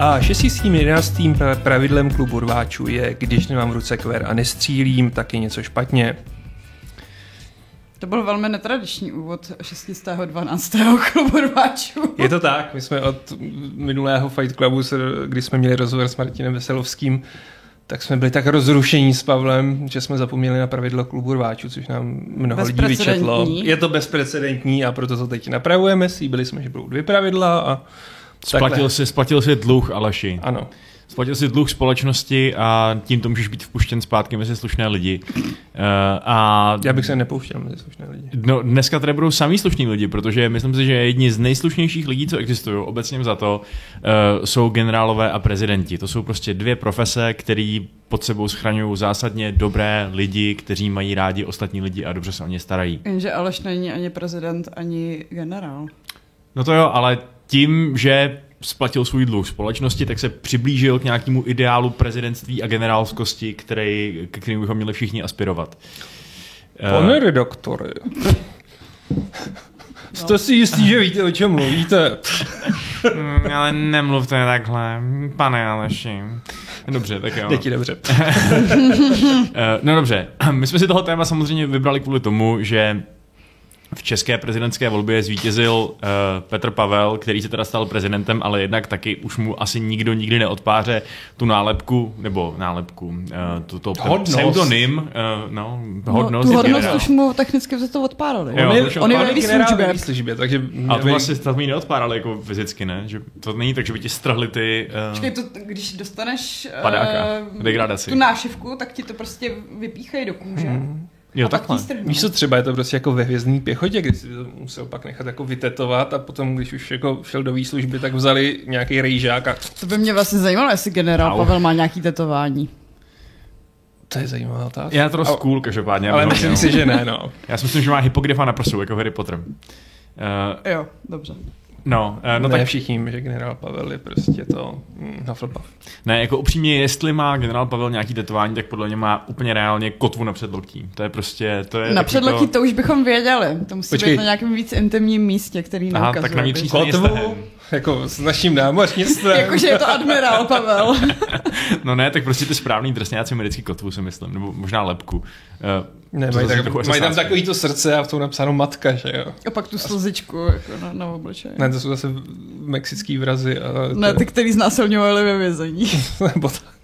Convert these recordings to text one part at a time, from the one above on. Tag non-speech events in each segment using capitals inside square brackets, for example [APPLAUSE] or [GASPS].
A 611. pravidlem klubu rváčů je, když nemám v ruce kver a nestřílím, tak je něco špatně. To byl velmi netradiční úvod 6.12. klubu rváčů. Je to tak, my jsme od minulého Fight Clubu, kdy jsme měli rozhovor s Martinem Veselovským, tak jsme byli tak rozrušení s Pavlem, že jsme zapomněli na pravidlo klubu rváčů, což nám mnoho lidí vyčetlo. Je to bezprecedentní a proto to teď napravujeme. Slíbili jsme, že budou dvě pravidla a Splatil si, splatil si dluh, Aleši. Ano. Splatil si dluh společnosti a tím to můžeš být vpuštěn zpátky mezi slušné lidi. Uh, a... Já bych se nepouštěl mezi slušné lidi. No, dneska tady budou samý slušní lidi, protože myslím si, že jedni z nejslušnějších lidí, co existují, obecně za to, uh, jsou generálové a prezidenti. To jsou prostě dvě profese, které pod sebou schraňují zásadně dobré lidi, kteří mají rádi ostatní lidi a dobře se o ně starají. Jenže Aleš není ani prezident, ani generál. No to jo, ale tím, že splatil svůj dluh společnosti, tak se přiblížil k nějakému ideálu prezidentství a generálskosti, který, k kterým bychom měli všichni aspirovat. Pane uh, redaktore, jste si jistý, že víte, o čem mluvíte? Mm, ale nemluvte takhle, pane Aleši. Dobře, tak jo. Jde ti dobře. Eh, no dobře, my jsme si toho téma samozřejmě vybrali kvůli tomu, že v české prezidentské volbě zvítězil uh, Petr Pavel, který se teda stal prezidentem, ale jednak taky už mu asi nikdo nikdy neodpáře tu nálepku, nebo nálepku, uh, to, to hodnost. pseudonym, uh, no, hodnost. No, tu hodnost generál. už mu technicky za to odpárali. Jo, on je, on je ve výslužbě. výslužbě takže a to vlastně snad mi neodpárali jako fyzicky, ne? Že to není tak, že by ti strhli ty... Uh, Čekaj, to, když dostaneš padáka, uh, degradaci. tu nášivku, tak ti to prostě vypíchají do kůže. Hmm. Jo, a takhle. Víš co, třeba je to prostě jako ve hvězdní pěchotě, kdy si to musel pak nechat jako vytetovat a potom, když už jako šel do výslužby, tak vzali nějaký rejžák a... To by mě vlastně zajímalo, jestli generál Au. Pavel má nějaký tetování. To je zajímavá otázka. Já to cool, každopádně. Ale myslím si, že ne, no. [LAUGHS] Já si myslím, že má hypogryfa na prsu, jako Harry Potter. Uh, jo, dobře. No, no ne tak... všichni že generál Pavel je prostě to hm, Hufflepuff. Ne, jako upřímně, jestli má generál Pavel nějaký tetování, tak podle mě má úplně reálně kotvu na předloktí. To je prostě, to je Na předloktí to... to už bychom věděli. To musí Počkej. být na nějakém víc intimním místě, který Aha, neukazuje. tak na vnitřní kotvu, jako s naším námořnictvem. [LAUGHS] Jakože je to admirál Pavel. [LAUGHS] no ne, tak prostě ty správný drsňáci americký kotvu si myslím, nebo možná lepku. Uh, ne, mají, tak, mají tam takový to srdce a v tom napsáno matka, že jo. A pak tu slzičku jako na, na obličeji. Ne, to jsou zase mexický vrazy. A ne, ty, který znásilňovali ve vězení. [LAUGHS] Nebo tak.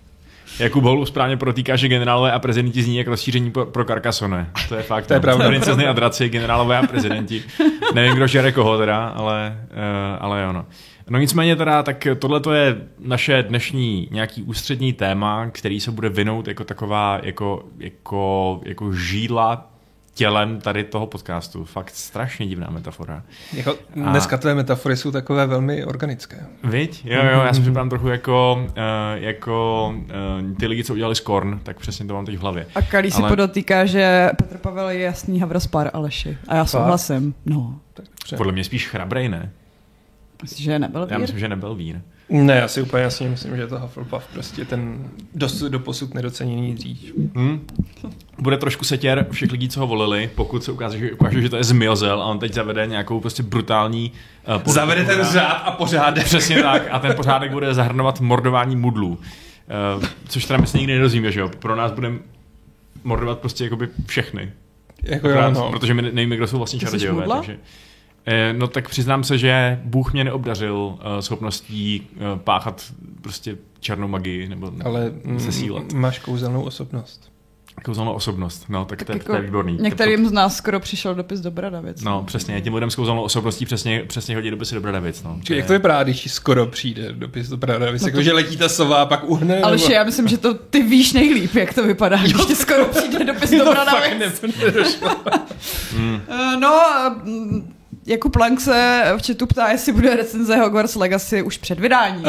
Jakub Holu správně protýká, že generálové a prezidenti zní jako rozšíření pro, pro Carcassonne. To je fakt. To je pravda. Princezny a draci, generálové a prezidenti. [LAUGHS] Nevím, kdo žere koho teda, ale, uh, ale jo no. No nicméně teda, tak tohle to je naše dnešní nějaký ústřední téma, který se bude vinout jako taková, jako, jako, jako žídla tělem tady toho podcastu. Fakt strašně divná metafora. Jako, a... Dneska tvé metafory jsou takové velmi organické. Viď? Jo, jo, já si připadám trochu jako, uh, jako uh, ty lidi, co udělali Skorn, tak přesně to mám teď v hlavě. A Kalí Ale... si podotýká, že Petr Pavel je jasný havraspár Aleši. A já souhlasím. No. Podle mě spíš chrabrej, ne? Myslíš, že nebyl vír? Já myslím, že nebyl vír. Ne, já si úplně jasně myslím, že je to Hufflepuff prostě ten dosud do posud nedoceněný dřív. Hmm. Bude trošku setěr všech lidí, co ho volili, pokud se ukáže, že, ukáže, že to je zmiozel a on teď zavede nějakou prostě brutální uh, Zavede ten řád a pořádek. Přesně tak a ten pořádek bude zahrnovat mordování mudlů. Uh, což teda my se nikdy nedozvíme, že jo? Pro nás bude mordovat prostě jakoby všechny. Jako jo, no. Protože my nevíme, kdo jsou vlastně čarodějové. Takže... Eh, no tak přiznám se, že Bůh mě neobdařil uh, schopností uh, páchat prostě černou magii nebo Ale se sílat. máš kouzelnou osobnost. Kouzelnou osobnost, no, tak, tak to, jako to je výborný. Některým z nás skoro přišel dopis do Bradavic. No, přesně, tím lidem s kouzelnou osobností přesně, přesně hodí dopisy do Bradavic. No. Či jak to vypadá, když skoro přijde dopis do Bradavic? No jako, to... že letí ta sova a pak uhne? Ale nebo... já myslím, že to ty víš nejlíp, jak to vypadá, když ti skoro přijde dopis [LAUGHS] do Bradavic. hmm. [LAUGHS] No, Jakub Lang se v chatu ptá, jestli bude recenze Hogwarts Legacy už před vydáním. Uh,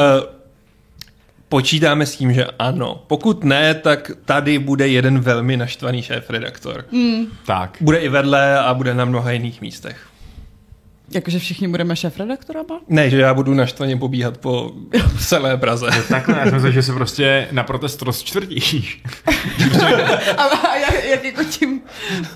počítáme s tím, že ano. Pokud ne, tak tady bude jeden velmi naštvaný šéf-redaktor. Mm. Tak. Bude i vedle a bude na mnoha jiných místech. Jakože všichni budeme šéf-redaktorama? Ne, že já budu naštvaně pobíhat po [LAUGHS] celé Praze. Takhle, já myslím, že se prostě na protest rozčtvrtíš. [LAUGHS] a, a jak, jak jako tím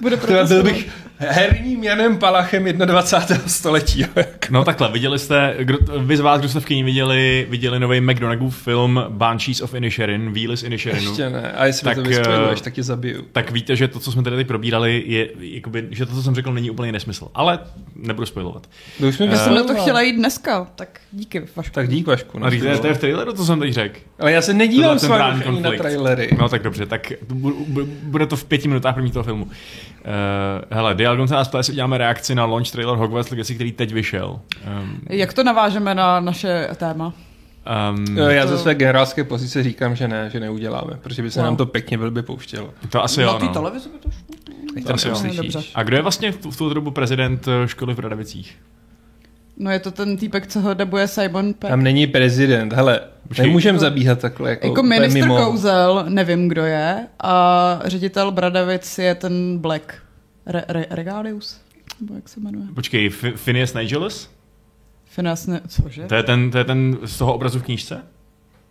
bude protestovat? Byl bych herním Janem Palachem 21. století. [LAUGHS] no takhle, viděli jste, kdo, vy z vás, kdo jste v kyni viděli, viděli nový McDonagův film Banshees of Inisherin, Výly z Inisherinu. Ještě ne, a jestli tak, to vyspojuješ, eh, tak tě zabiju. Tak víte, že to, co jsme tady teď probírali, je, jakoby, že to, co jsem řekl, není úplně nesmysl. Ale nebudu spojovat. No už uh, jsem na to chtěla jít dneska, tak díky Vašku. Tak díky Vašku. No, to, je, to je v traileru, to jsem teď řekl. Ale já se nedívám s vámi na trailery. No tak dobře, tak bude to v pěti minutách první toho filmu. Uh, hele, Se nás ptá, jestli uděláme reakci na launch trailer Hogwarts Legacy, který teď vyšel. Um, Jak to navážeme na naše téma? Um, já ze své generálské pozice říkám, že ne, že neuděláme, protože by se no. nám to pěkně velmi pouštělo. To asi jo, no. televize by to šlo? To asi jo. A kdo je vlastně v, v tu dobu prezident eh, školy v Radavicích? No je to ten týpek, co ho dabuje Simon Peck. Tam není prezident, hele, nemůžeme to... zabíhat takhle. Jako, jako ministr mimo... kouzel, nevím, kdo je, a ředitel Bradavic je ten Black. Re, re, Regalius? Nebo jak se jmenuje? Počkej, F- Phineas Nigelus? Phineas, ne, cože? To je, ten, to je ten z toho obrazu v knížce?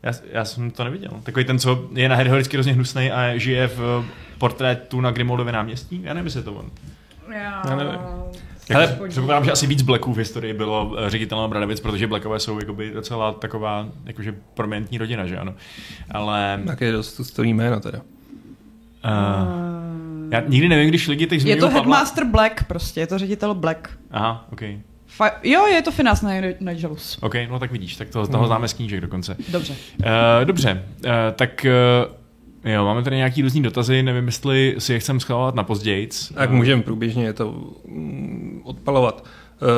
Já, já jsem to neviděl. Takový ten, co je na Harryho vždycky hrozně hnusný a žije v portrétu na Grimoldově náměstí? Já nevím, jestli je to on. Já, já nevím. Ale předpokládám, že asi víc Blacků v historii bylo eh, ředitelem Bradavic, protože Blackové jsou jakoby docela taková jakože prominentní rodina, že ano. Ale... Tak je dost stojí jméno teda. Uh, já nikdy nevím, když lidi teď Je to Pavla... Headmaster Black prostě, je to ředitel Black. Aha, ok. Fa- jo, je to Finas Nigelus. Ok, no tak vidíš, tak to, toho mm. známe z knížek dokonce. Dobře. Uh, dobře, uh, tak uh, Jo, máme tady nějaký různý dotazy, nevím, jestli si je chceme schvalovat na později. Tak můžeme průběžně to mm, odpalovat.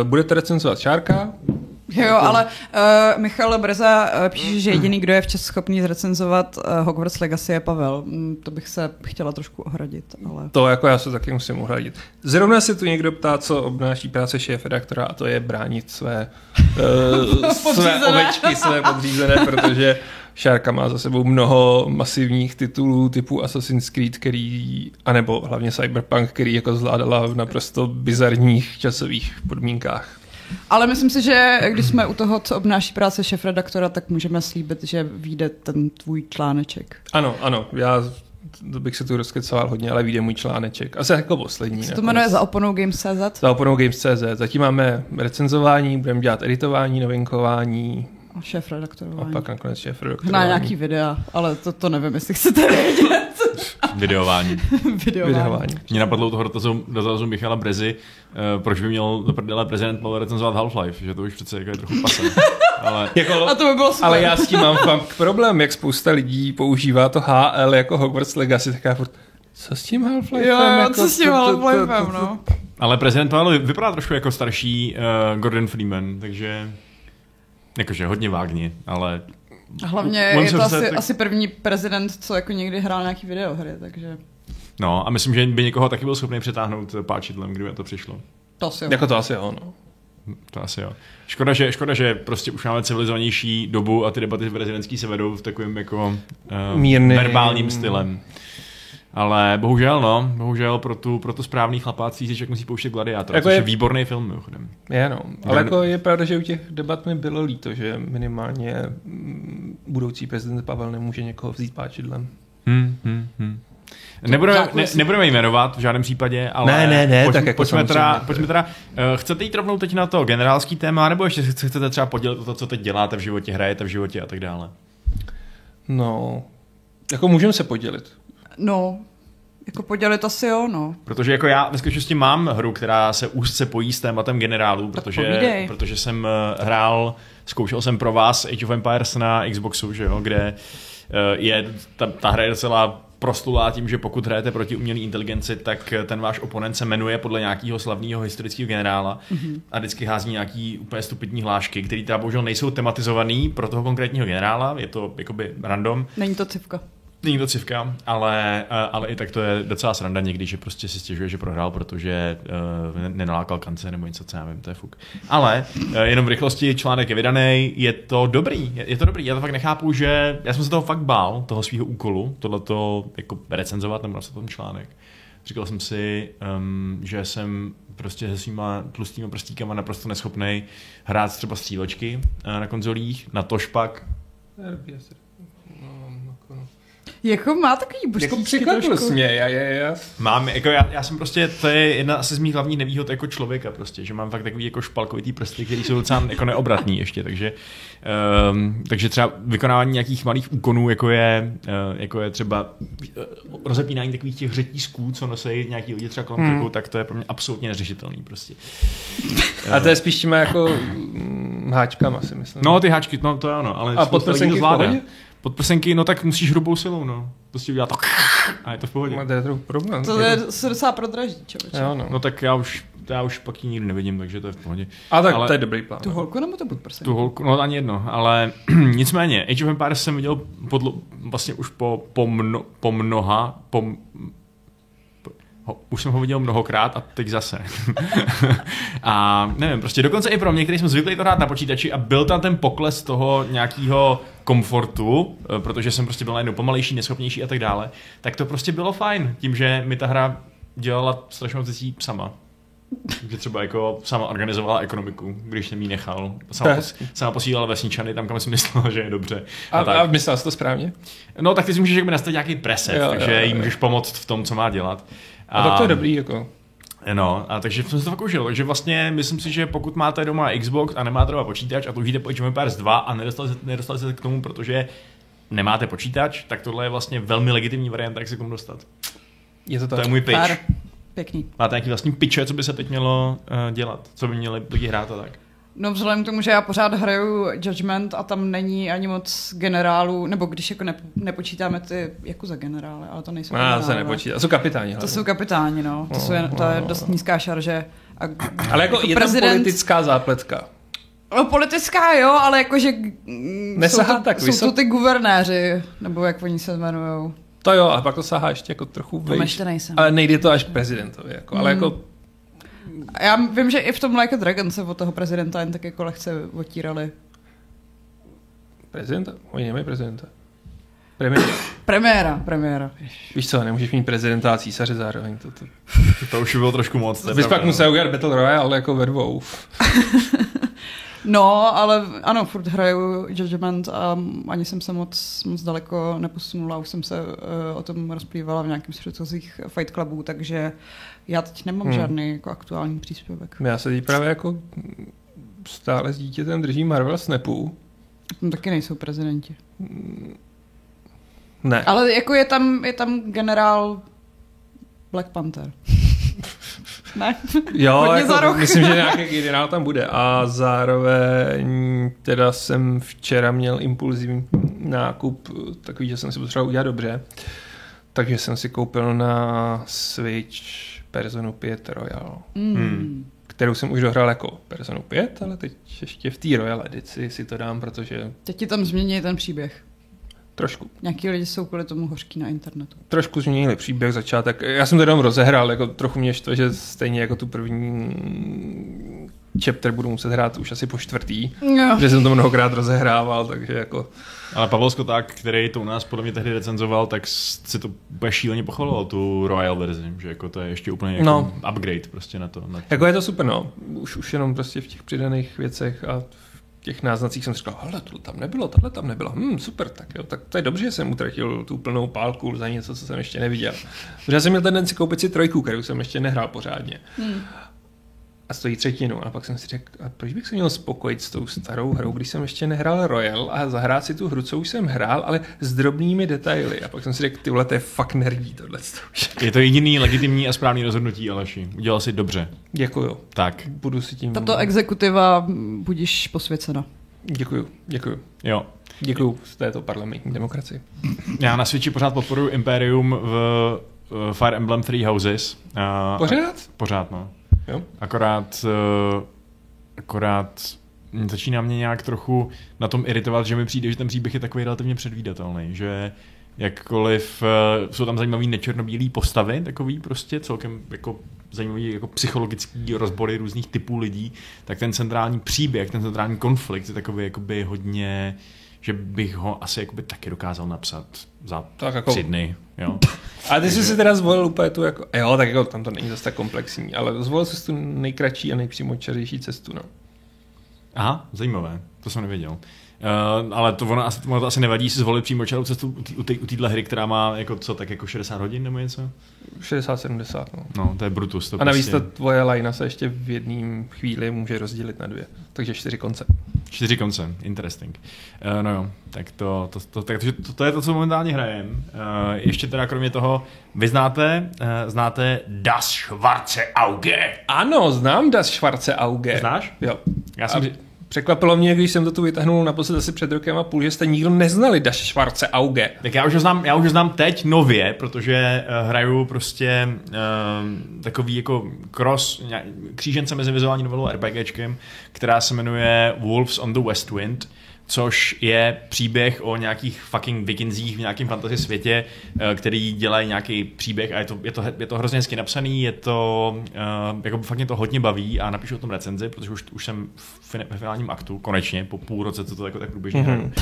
Budete recenzovat Šárka? Jo, jako... ale uh, Michal Brza uh, píše, že jediný, kdo je včas schopný zrecenzovat uh, Hogwarts Legacy je Pavel. Mm, to bych se chtěla trošku ohradit, ale... To jako já se taky musím ohradit. Zrovna se tu někdo ptá, co obnáší práce šéf redaktora a to je bránit své, [LAUGHS] uh, své ovečky, své podřízené, protože Šárka má za sebou mnoho masivních titulů typu Assassin's Creed, který, anebo hlavně Cyberpunk, který jako zvládala v naprosto bizarních časových podmínkách. Ale myslím si, že když jsme u toho, co obnáší práce šef-redaktora, tak můžeme slíbit, že vyjde ten tvůj článeček. Ano, ano, já to bych se tu rozkecoval hodně, ale vyjde můj článeček. Asi jako poslední. Co to jmenuje za oponou Games.cz? Za oponou Games.cz. Zatím máme recenzování, budeme dělat editování, novinkování, a šéf redaktorování. A pak nakonec šéf redaktorování. Na nějaký videa, ale to, to nevím, jestli chcete vědět. [LAUGHS] Videování. Videování. Videování. Mě napadlo u toho dotazu, dotazu Michala Brezy, uh, proč by měl do prdele prezident Pavel recenzovat Half-Life, že to už přece jako je trochu pasem. [LAUGHS] Ale... jako, a to by bylo super. Ale já s tím mám fakt problém, jak spousta lidí používá to HL jako Hogwarts Legacy, tak já furt, co s tím Half-Lifem? Jo, jako, co s tím Half-Lifem, no. Ale prezident Pavel vypadá trošku jako starší uh, Gordon Freeman, takže jakože hodně vágně, ale a hlavně je to asi, tak... asi první prezident, co jako někdy hrál nějaký videohry, takže... No a myslím, že by někoho taky byl schopný přetáhnout páčidlem, kdyby to přišlo. To asi jo. Jako to asi jo, no. To asi jo. Škoda, že, škoda, že prostě už máme civilizovanější dobu a ty debaty v prezidentský se vedou v takovém jako uh, Mírný. verbálním stylem. Ale bohužel, no, bohužel pro tu, pro tu správný chlapácí si musí pouštět Gladiátor, jako což je, je výborný film, mimochodem. Je, no. Ale jako je pravda, že u těch debat mi bylo líto, že minimálně budoucí prezident Pavel nemůže někoho vzít páčidlem. Hmm, hmm, hmm. Nebudeme, ne, nebudeme jmenovat v žádném případě, ale ne, ne, ne, pojď, tak jako pojďme, teda, pojďme teda, uh, chcete jít rovnou teď na to generálský téma, nebo ještě chcete třeba podělit o to, co teď děláte v životě, hrajete v životě a tak dále? No, jako můžeme se podělit. No, jako podělit asi jo, no. Protože jako já ve skutečnosti mám hru, která se úzce pojí s tématem generálů, protože, protože jsem eh, hrál, zkoušel jsem pro vás Age of Empires na Xboxu, že jo, kde eh, je, ta, ta hra je docela prostulá tím, že pokud hrajete proti umělé inteligenci, tak ten váš oponent se jmenuje podle nějakého slavného historického generála mm-hmm. a vždycky hází nějaký úplně stupidní hlášky, které teda bohužel nejsou tematizované pro toho konkrétního generála, je to jakoby random. Není to civka. Není to civka, ale, eh, ale i tak to je docela sranda někdy, že prostě si stěžuje, že prohrál, protože uh, nenalákal kance nebo něco, co já vím, to je fuk. Ale uh, jenom v rychlosti článek je vydaný, je to dobrý, je, je to dobrý, já to fakt nechápu, že já jsem se toho fakt bál, toho svého úkolu, tohleto jako recenzovat nebo napsat ten článek. Říkal jsem si, um, že jsem prostě se svýma tlustými prstíkama naprosto neschopný hrát třeba střílečky uh, na konzolích, na tož pak Jako má takový Jako překvapil mě, já, já, já. Mám, jako já, já, jsem prostě, to je jedna asi z mých hlavních nevýhod jako člověka prostě, že mám fakt takový jako špalkovitý prsty, který jsou docela jako neobratný ještě, takže, um, takže třeba vykonávání nějakých malých úkonů, jako je, uh, jako je třeba uh, rozepínání takových těch řetízků, co nosí nějaký lidi třeba kolem hmm. tak to je pro mě absolutně neřešitelný prostě. A to je spíš těma jako mm, háčkama si myslím. No ty háčky, no to ano, ale a podprsenky zvládá. Podprsenky, no tak musíš hrubou silou, no. Prostě udělat to a je to v pohodě. No, to je trochu problém. To je, se docela prodraží, člověče. Jo, no. no. tak já už, já už pak ji nikdy nevidím, takže to je v pohodě. A tak ale, to je dobrý plán. Tu no. holku nebo to podprsenky? Tu holku, no ani jedno, ale [CLEARS THROAT] nicméně, Age of Empires jsem viděl podlo, vlastně už po, po, mno, po mnoha, po, ho, už jsem ho viděl mnohokrát a teď zase. [LAUGHS] a nevím, prostě dokonce i pro mě, který jsme zvyklí to hrát na počítači a byl tam ten pokles toho nějakého komfortu, eh, protože jsem prostě byl najednou pomalejší, neschopnější a tak dále, tak to prostě bylo fajn, tím, že mi ta hra dělala strašnou věcí sama. Že třeba jako sama organizovala ekonomiku, když jsem jí nechal. Sama, pos, sama posílala vesničany tam, kam jsem myslela, že je dobře. A, a, tak. a myslela jsi to správně? No tak ty si můžeš jako nastavit nějaký preset, jo, takže jo, jo, jí můžeš pomoct v tom, co má dělat. A, a tak to je dobrý, jako. No, a takže jsem se to fakt užil. Takže vlastně myslím si, že pokud máte doma Xbox a nemáte doma počítač a toužíte po Age of Empires 2 a nedostali se, nedostali se k tomu, protože nemáte počítač, tak tohle je vlastně velmi legitimní varianta, jak se k tomu dostat. Je to, tak. to je můj pitch. Pár. Pěkný. Máte nějaký vlastní pitche, co by se teď mělo uh, dělat? Co by měli lidi hrát a tak? No vzhledem k tomu, že já pořád hraju Judgment a tam není ani moc generálů, nebo když jako ne, nepočítáme ty jako za generály, ale to nejsou generály. se nepočítá, jsou kapitáni. To jsou kapitáni, no. To, jsou, to je dost nízká šarže. A, ale jako, jako je prezident... tam politická zápletka. No politická jo, ale jakože jsou, to, tak jsou to ty guvernéři, nebo jak oni se jmenují. To jo, a pak to sahá ještě jako trochu vejš. Nejsem. Ale nejde to až prezidentovi, jako, mm. ale jako já vím, že i v tom Like a Dragon se od toho prezidenta jen tak jako lehce otírali. Prezidenta? Oni nemají prezidenta. Premiéra. premiéra, premiéra. Víš co, nemůžeš mít prezidenta a císaře zároveň. To, to... to už bylo trošku moc. Bys pak musel udělat Battle Royale, ale jako ve dvou. no, ale ano, furt hraju Judgment a ani jsem se moc, moc daleko neposunula. Už jsem se uh, o tom rozplývala v nějakém z předchozích Fight Clubů, takže já teď nemám hmm. žádný jako aktuální příspěvek. Já se teď právě jako stále s dítětem drží Marvel Snapů. Tam taky nejsou prezidenti. Ne. Ale jako je tam, je tam generál Black Panther. [LAUGHS] ne? Jo, jako, myslím, že nějaký generál tam bude. A zároveň teda jsem včera měl impulzivní nákup, takový, že jsem si potřeboval udělat dobře. Takže jsem si koupil na Switch Personu 5 Royal. Mm. Hmm. Kterou jsem už dohrál jako Personu 5, ale teď ještě v té Royal edici si to dám, protože... Teď ti tam změní ten příběh. Trošku. Nějaký lidi jsou kvůli tomu hořký na internetu. Trošku změnili příběh, začátek. Já jsem to jenom rozehrál, jako trochu mě štve, že stejně jako tu první chapter budu muset hrát už asi po čtvrtý, no. že jsem to mnohokrát rozehrával, takže jako... Ale Pavel Skoták, který to u nás podle mě tehdy recenzoval, tak si to bude šíleně pochvaloval, tu Royal verzi, že jako to je ještě úplně jako no. upgrade prostě na to, na to. Jako je to super, no. Už, už jenom prostě v těch přidaných věcech a v těch náznacích jsem říkal, ale tohle tam nebylo, tohle tam nebylo. Hm, super, tak jo, tak to je dobře, že jsem utratil tu plnou pálku za něco, co jsem ještě neviděl. Protože já jsem měl tendenci koupit si trojku, kterou jsem ještě nehrál pořádně. Hmm a stojí třetinu. A pak jsem si řekl, a proč bych se měl spokojit s tou starou hrou, když jsem ještě nehrál Royal a zahrát si tu hru, co už jsem hrál, ale s drobnými detaily. A pak jsem si řekl, tyhle, to je fakt nerdí tohle. Je to jediný legitimní a správný rozhodnutí, Aleši. Udělal si dobře. Děkuju. Tak. Budu si tím... Tato exekutiva budíš posvěcena. Děkuju, děkuju. Jo. Děkuju z této parlamentní demokracii. Já na Switchi pořád podporuji Imperium v Fire Emblem Three Houses. Pořád? Pořád, no. Jo? Akorát, uh, akorát začíná mě nějak trochu na tom iritovat, že mi přijde, že ten příběh je takový relativně předvídatelný, že jakkoliv uh, jsou tam zajímavý nečernobílý postavy, takový prostě celkem jako zajímavý jako psychologický rozbory různých typů lidí, tak ten centrální příběh, ten centrální konflikt je takový jakoby hodně že bych ho asi jakoby taky dokázal napsat za tak jako... tři dny. Jo. A ty jsi si teda zvolil úplně tu jako, jo, tak jako tam to není zase tak komplexní, ale zvolil jsi tu nejkratší a nejpřímočařejší cestu, no. Aha, zajímavé, to jsem nevěděl. Uh, ale to ono, ono to asi nevadí si zvolit přímo čarou cestu u téhle hry, která má jako co, tak jako 60 hodin nebo něco? 60-70, no. No, to je Brutus. To a navíc prostě... ta tvoje lajna se ještě v jedním chvíli může rozdělit na dvě. Takže čtyři konce. Čtyři konce, interesting. Uh, no jo, tak to, to, to, tak, to, to, to je to, co momentálně hrajem. Uh, ještě teda kromě toho, vy znáte, uh, znáte Das Schwarze Auge? Ano, znám Das Schwarze Auge. Znáš? Jo. Já jsem, a Překvapilo mě, když jsem to tu vytáhnul naposled asi před rokem a půl, že jste nikdo neznali Dash Schwarze Auge. Tak já už ho znám, já už ho znám teď nově, protože uh, hraju prostě uh, takový jako cross, křížence mezi vizuální novelou RPGčkem, která se jmenuje Wolves on the West Wind což je příběh o nějakých fucking vikinzích v nějakém fantasy světě, eh, který dělají nějaký příběh a je to, je to, je to hrozně hezky napsaný, je to, uh, jako fakt mě to hodně baví a napíšu o tom recenzi, protože už, už jsem v finálním aktu, konečně, po půl roce, co to jako tak průběžně mm-hmm. uh,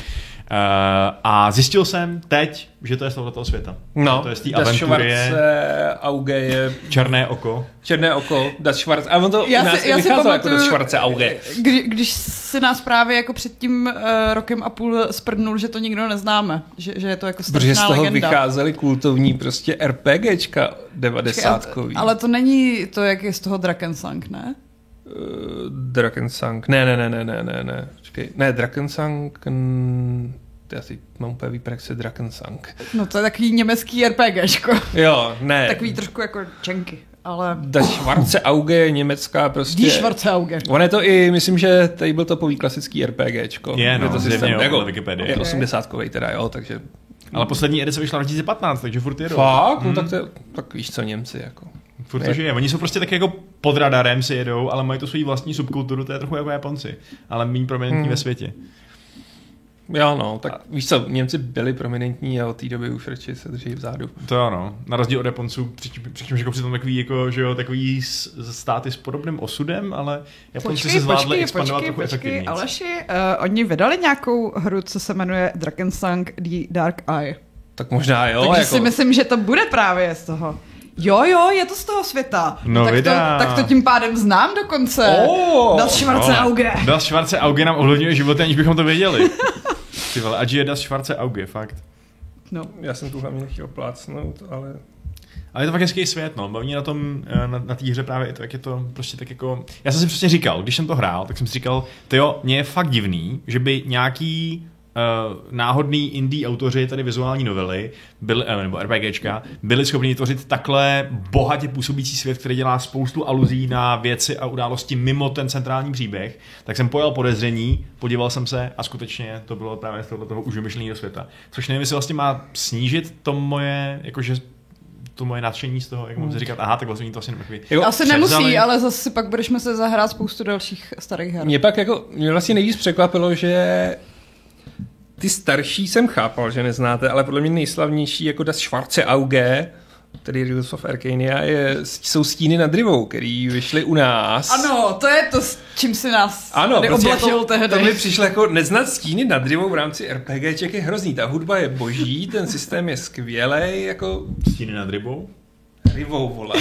a zjistil jsem teď, že to je z tohoto světa. No, to je z té aventurie. Auge je... Černé oko. Černé oko, Das Schwarz. A on to já nás si, já si pamatuju, jako Das Schwarze Auge. Kdy, když si nás právě jako před tím uh, rokem a půl sprdnul, že to nikdo neznáme. Že, že je to jako Protože z toho legenda. vycházely kultovní prostě RPGčka 90 ale, ale to není to, jak je z toho Drakensang, ne? Uh, Drakensang. Ne, ne, ne, ne, ne, ne, ne. Počkej. Ne, Drakensang... N já si mám úplně výprek se Drakensang. No to je takový německý RPGčko. Jo, ne. takový trošku jako čenky. Ale... Da Schwarze Auge je německá prostě. Die Schwarze Auge. On je to i, myslím, že tady byl to pový klasický RPGčko. Je, no, je to systém, jo, jako, Wikipedia. Je 80 teda, jo, takže... Ale poslední edice vyšla v 2015, takže furt jedou. Fakt? Hmm. No tak, to, tak víš co Němci, jako. Furt to žije. Oni jsou prostě tak jako pod radarem si jedou, ale mají to svou vlastní subkulturu, to je trochu jako Japonci, ale méně prominentní hmm. ve světě. Jo, no, tak a... víš co, Němci byli prominentní a od té doby už radši se drží vzadu. To ano, na rozdíl od Japonců, přičemž jako přitom takový, jako, že jo, takový státy s podobným osudem, ale Japonci počkej, se zvládli počkej, expandovat počkej, trochu efektivně. Aleši, uh, oni vydali nějakou hru, co se jmenuje Drakensang The Dark Eye. Tak možná jo. Takže jako... si myslím, že to bude právě z toho. Jo, jo, je to z toho světa. No, tak, to, tak to tím pádem znám dokonce. Oh, Das Schwarze oh. Auge. Das Schwarze Auge nám ovlivňuje život, aniž bychom to věděli. [LAUGHS] Ty vole, a je Das Schwarze Auge, fakt. No, já jsem tu hlavně nechtěl plácnout, ale... Ale je to fakt hezký svět, no. Baví na tom, eh, na, na té hře právě i to, jak je to prostě tak jako... Já jsem si přesně říkal, když jsem to hrál, tak jsem si říkal, to jo, mně je fakt divný, že by nějaký náhodný indie autoři tady vizuální novely, byli, uh, nebo RPGčka, byli schopni vytvořit takhle bohatě působící svět, který dělá spoustu aluzí na věci a události mimo ten centrální příběh, tak jsem pojal podezření, podíval jsem se a skutečně to bylo právě z toho, toho už vymyšleného světa. Což nevím, jestli vlastně má snížit to moje, jakože to moje nadšení z toho, jak mám si říkat, aha, tak vlastně to asi takový. Jako asi nemusí, ale zase pak budeš se zahrát spoustu dalších starých her. Mě pak jako, mě vlastně nejvíc překvapilo, že ty starší jsem chápal, že neznáte, ale podle mě nejslavnější jako Das Schwarze Auge, tedy Reels of Arcania, je, jsou stíny nad Rivou, který vyšly u nás. Ano, to je to, s čím si nás ano, tady prostě jako, tehdy. To mi přišlo jako neznat stíny nad Rivou v rámci RPGček je hrozný. Ta hudba je boží, ten systém je skvělý, jako... Stíny nad Rivou? Rivou, vole.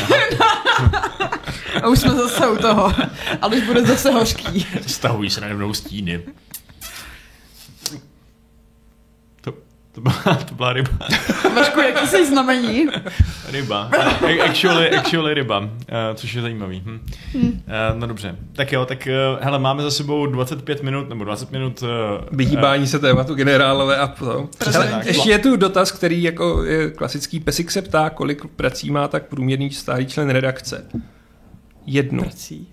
A už jsme zase u toho. Ale už bude zase hořký. Stahují se mnou stíny. To byla, [LAUGHS] to byla ryba. [LAUGHS] Vašku, jaký jsi znamení? Ryba. Actually, actually ryba, uh, což je zajímavý. Hm. Hmm. Uh, no dobře. Tak jo, tak uh, hele, máme za sebou 25 minut, nebo 20 minut... Uh, Vyhýbání se tématu generálové a to. Hele, ještě je tu dotaz, který jako je klasický pesik se ptá, kolik prací má tak průměrný stálý člen redakce. Jednu. Prací.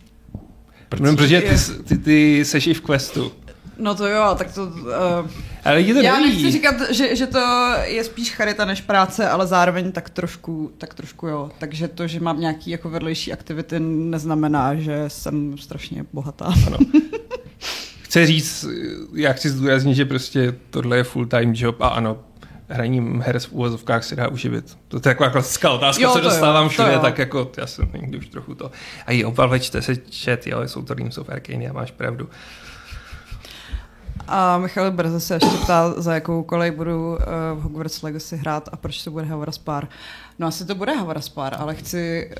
Prací. No, protože ty, ty, ty seš i v questu. No to jo, tak to... Uh, ale to já neví. nechci říkat, že, že to je spíš charita než práce, ale zároveň tak trošku, tak trošku jo. Takže to, že mám nějaký jako vedlejší aktivity, neznamená, že jsem strašně bohatá. Ano. Chci říct, já chci zdůraznit, že prostě tohle je full-time job a ano, hraním her v úvozovkách se dá uživit. To je taková klasická otázka, jo, co dostávám jo, všude, tak jako já jsem někdy už trochu to. A i obal se chat, jo, jsou to Dreams of Arcane, máš pravdu. Uh, a Michal Brze se ještě ptá, za jakou kolej budu uh, v Hogwarts Legacy hrát a proč to bude Hogwarts Spar. No asi to bude Havraspár, ale chci...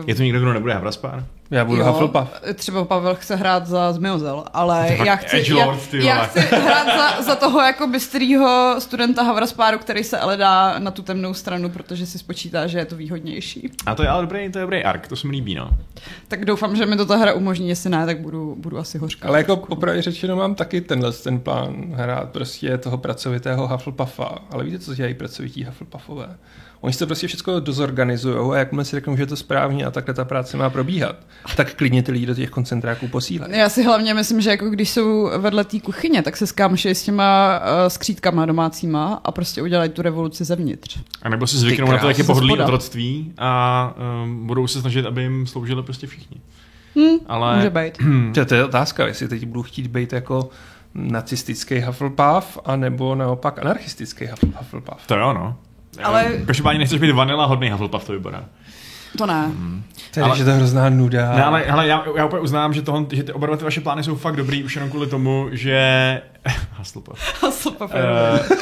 Uh... Je to někdo, kdo nebude Havraspár? Já budu Hufflepuff. Třeba Pavel chce hrát za Zmiozel, ale já chci, Lord, já, já chci hrát za, za toho jako bystrýho studenta Havraspáru, který se ale dá na tu temnou stranu, protože si spočítá, že je to výhodnější. A to je ale dobrý, to je dobrý ark, to se mi líbí, no. Tak doufám, že mi to ta hra umožní, jestli ne, tak budu, budu asi hořká. Ale jako popravdě řečeno mám taky tenhle ten plán hrát prostě toho pracovitého Hufflepuffa, ale víte, co dělají pracovití Hufflepuffové? Oni se to prostě všechno dozorganizují a jakmile si řeknou, že je to správně a takhle ta práce má probíhat, tak klidně ty lidi do těch koncentráků posílají. Já si hlavně myslím, že jako když jsou vedle té kuchyně, tak se skámší s těma uh, skřítkama domácíma a prostě udělají tu revoluci zevnitř. A nebo si zvyknou na to, jak je pohodlí otroctví a um, budou se snažit, aby jim sloužili prostě všichni. Hmm, Ale... Může být. [CLEARS THROAT] to, to je otázka, jestli teď budu chtít být jako nacistický Hufflepuff, anebo naopak anarchistický Hufflepuff. To jo, no. Ale... Každopádně nechceš být vanila hodný Hufflepuff, to vypadá. To ne. Hmm. Tedy, ale, že to je hrozná nuda. Ne, ale, ale já, já úplně uznám, že, toho, že ty, oba ty vaše plány jsou fakt dobrý, už jenom kvůli tomu, že... [LAUGHS] Hufflepuff. Hufflepuff. Uh,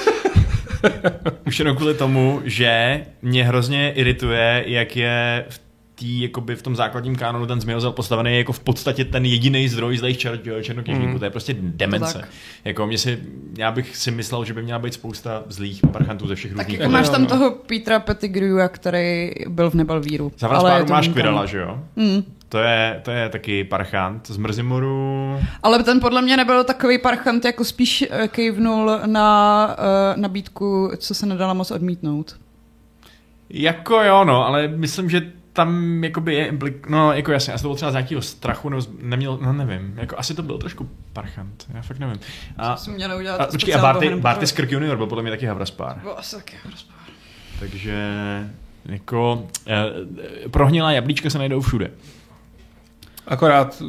[LAUGHS] už jenom kvůli tomu, že mě hrozně irituje, jak je v tý, jakoby v tom základním kánonu ten Zmiozel postavený jako v podstatě ten jediný zdroj zlejch čer, černokněžníků. Mm. To je prostě demence. Jako mě si, já bych si myslel, že by měla být spousta zlých parchantů ze všech různých. Tak jako máš tam toho Petra Pettigrew, který byl v Nebelvíru. Za vás máš Quirrella, že jo? Mm. To je, to je taky parchant z Mrzimoru. Ale ten podle mě nebyl takový parchant, jako spíš eh, kejvnul na uh, nabídku, co se nedala moc odmítnout. Jako jo, no, ale myslím, že tam jakoby je implik... No, jako jasně, asi to bylo třeba z nějakého strachu, nebo neměl, no nevím, jako asi to byl trošku parchant, já fakt nevím. A, jsem měl udělat a, počkej, a Barty, Barty Skirk junior byl podle mě taky Havraspár. Byl asi taky Havraspár. Takže jako eh, prohnilá jablíčka se najdou všude. Akorát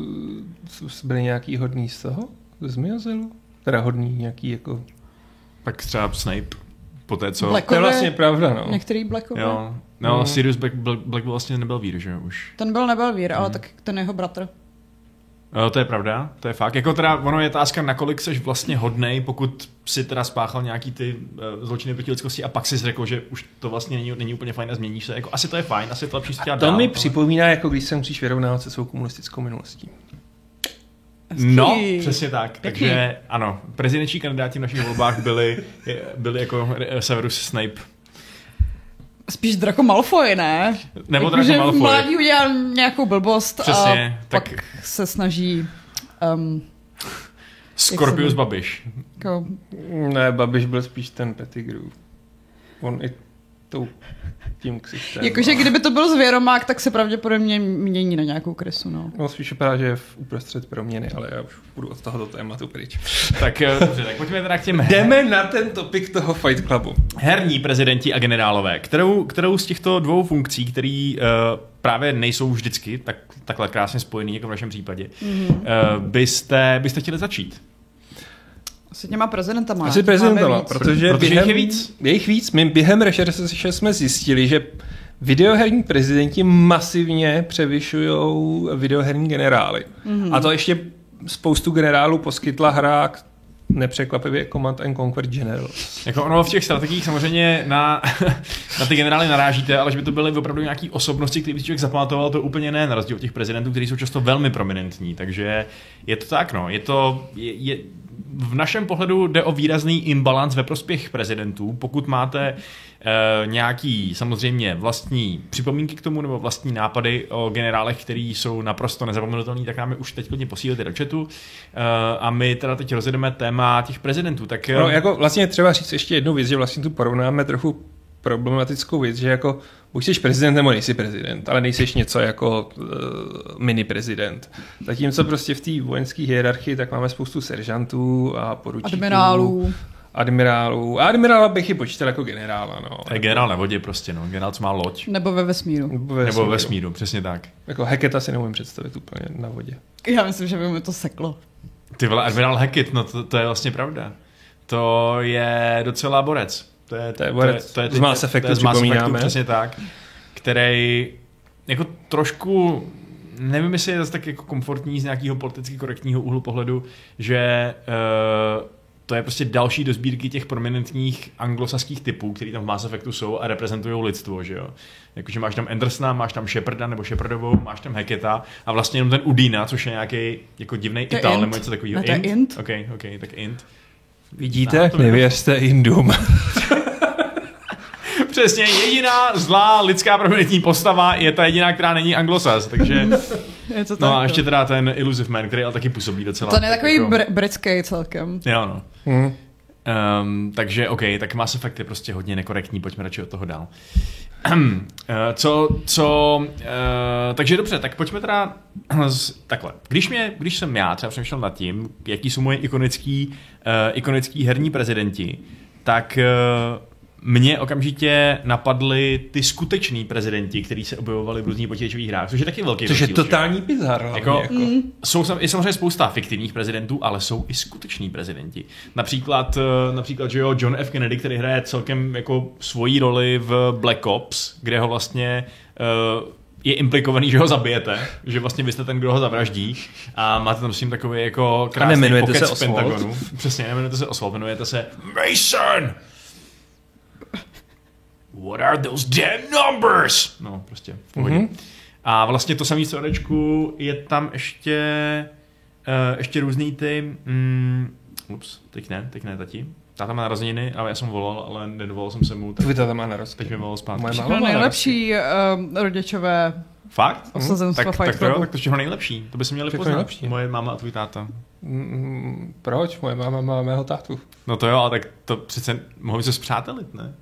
eh, byly nějaký hodný z toho? Z Miozelu? Teda hodný nějaký jako... Tak třeba Snape, po té, co... Blackové, to je vlastně pravda, no. Některý Blackové. Jo, No, mm. Sirius Black, Black, Black byl vlastně nebyl vír, že jo, už. Ten byl nebyl vír, mm. ale tak ten jeho bratr. No, to je pravda, to je fakt. Jako teda, ono je otázka, nakolik seš vlastně hodnej, pokud si teda spáchal nějaký ty uh, zločiny proti lidskosti a pak si řekl, že už to vlastně není, není úplně fajn a změníš se. Jako, asi to je fajn, asi to lepší to dál, mi ale... připomíná, jako když se musíš vyrovnávat se svou komunistickou minulostí. No, přesně tak. Pěkný. Takže ano, prezidentční kandidáti v našich volbách byli, byli jako Severus Snape Spíš Draco Malfoy, ne? Nebo jako, Draco Malfoy. mladí udělal nějakou blbost Přesně, a tak... pak se snaží... Um, Scorpius Babiš. Jako... Ne, Babiš byl spíš ten Pettigrew. On i tou, tím ksichtem. Jakože kdyby to byl zvěromák, tak se pravděpodobně mění na nějakou kresu. No, no spíš vypadá, že je v uprostřed proměny, ale já už budu od tohoto tématu pryč. [LAUGHS] tak, eh, dobře, tak pojďme teda k těm... Jdeme na ten topik toho Fight Clubu. Herní prezidenti a generálové. Kterou, kterou z těchto dvou funkcí, který uh, právě nejsou vždycky tak, takhle krásně spojený, jako v našem případě, mm-hmm. uh, byste, byste chtěli začít? Asi těma prezidentama. Asi prezidentama, protože, protože během, je víc. Je jich víc. My během rešerše jsme zjistili, že videoherní prezidenti masivně převyšují videoherní generály. Mm-hmm. A to ještě spoustu generálů poskytla hra, nepřekvapivě Command and Conquer Generals. Jako ono v těch strategiích samozřejmě na, [LAUGHS] na ty generály narážíte, ale že by to byly opravdu nějaké osobnosti, které by člověk zapamatoval, to úplně ne, na rozdíl od těch prezidentů, kteří jsou často velmi prominentní. Takže je to tak, no. Je to, je, je, v našem pohledu jde o výrazný imbalans ve prospěch prezidentů. Pokud máte e, nějaký samozřejmě vlastní připomínky k tomu nebo vlastní nápady o generálech, který jsou naprosto nezapomenutelný, tak nám je už teď klidně posílit do chatu. E, a my teda teď rozjedeme téma těch prezidentů. Tak, no, jako vlastně třeba říct ještě jednu věc, že vlastně tu porovnáme trochu problematickou věc, že jako buď jsi prezident nebo nejsi prezident, ale nejsi něco jako uh, mini prezident. Zatímco prostě v té vojenské hierarchii tak máme spoustu seržantů a poručíků. Admirálů. Admirálů. A admirála bych ji počítal jako generála. No. Je generál na vodě prostě, no. Generál, co má loď. Nebo ve vesmíru. Nebo ve vesmíru, Nebo ve vesmíru přesně tak. Jako Heketa si neumím představit úplně na vodě. Já myslím, že by mi to seklo. Ty vole, admirál Heket, no to, to je vlastně pravda. To je docela borec. To je, to je, to je, to je, z Mass Effectu, to je z Mass Effectu, přesně tak, který jako trošku nevím, jestli je zase tak jako komfortní z nějakého politicky korektního úhlu pohledu, že uh, to je prostě další do sbírky těch prominentních anglosaských typů, který tam v Mass Effectu jsou a reprezentují lidstvo, že jo. Jakože máš tam Andersona, máš tam Sheparda nebo Shepardovou, máš tam Heketa a vlastně jenom ten Udina, což je nějaký jako divný Ital nebo něco takového. Int? int? OK, OK, tak Int. Vidíte? No, Nevěřte Indům. [LAUGHS] Přesně, jediná zlá lidská prominentní postava je ta jediná, která není anglosas, takže... [LAUGHS] je to tak, no a ještě teda ten Illusive Man, který ale taky působí docela. To je takový jako... br- britský celkem. Jo, no. Hmm. Um, takže OK, tak Mass Effect je prostě hodně nekorektní, pojďme radši od toho dál. [CLEARS THROAT] Eh, co, co, uh, takže dobře, tak pojďme teda [CLEARS THROAT] z, takhle. Když, mě, když jsem já třeba přemýšlel nad tím, jaký jsou moje ikonický, uh, ikonický herní prezidenti, tak uh, mě okamžitě napadly ty skuteční prezidenti, kteří se objevovali v různých počítačových hrách, což je taky velký Což je totální bizar. Jako, jako. Mm. Jsou je samozřejmě spousta fiktivních prezidentů, ale jsou i skuteční prezidenti. Například, eh, například že jo, John F. Kennedy, který hraje celkem jako svoji roli v Black Ops, kde ho vlastně uh, je implikovaný, že ho zabijete, že vlastně vy jste ten, kdo ho zavraždí a máte tam s tím takový jako krásný pokec z Pentagonu. Přesně, nemenujete se Oswald, jmenujete se Mason! What are those dead numbers? No, prostě v pohodě. Mm-hmm. A vlastně to samé CDčku je tam ještě uh, ještě různý ty mm, ups, teď ne, teď ne, tati. Táta má narozeniny, ale já jsem volal, ale nedovolil jsem se mu. Tak Tvůj táta má narozeniny. Teď mi volal zpátky. Moje máma nejlepší uh, rodičové Fakt? Osazenstva tak, tak, to jo, tak to všechno nejlepší. To by se měli poznat. Nejlepší. Moje máma a tvůj táta. Mm, proč? Moje máma má mého tátu. No to jo, ale tak to přece mohli se zpřátelit, ne?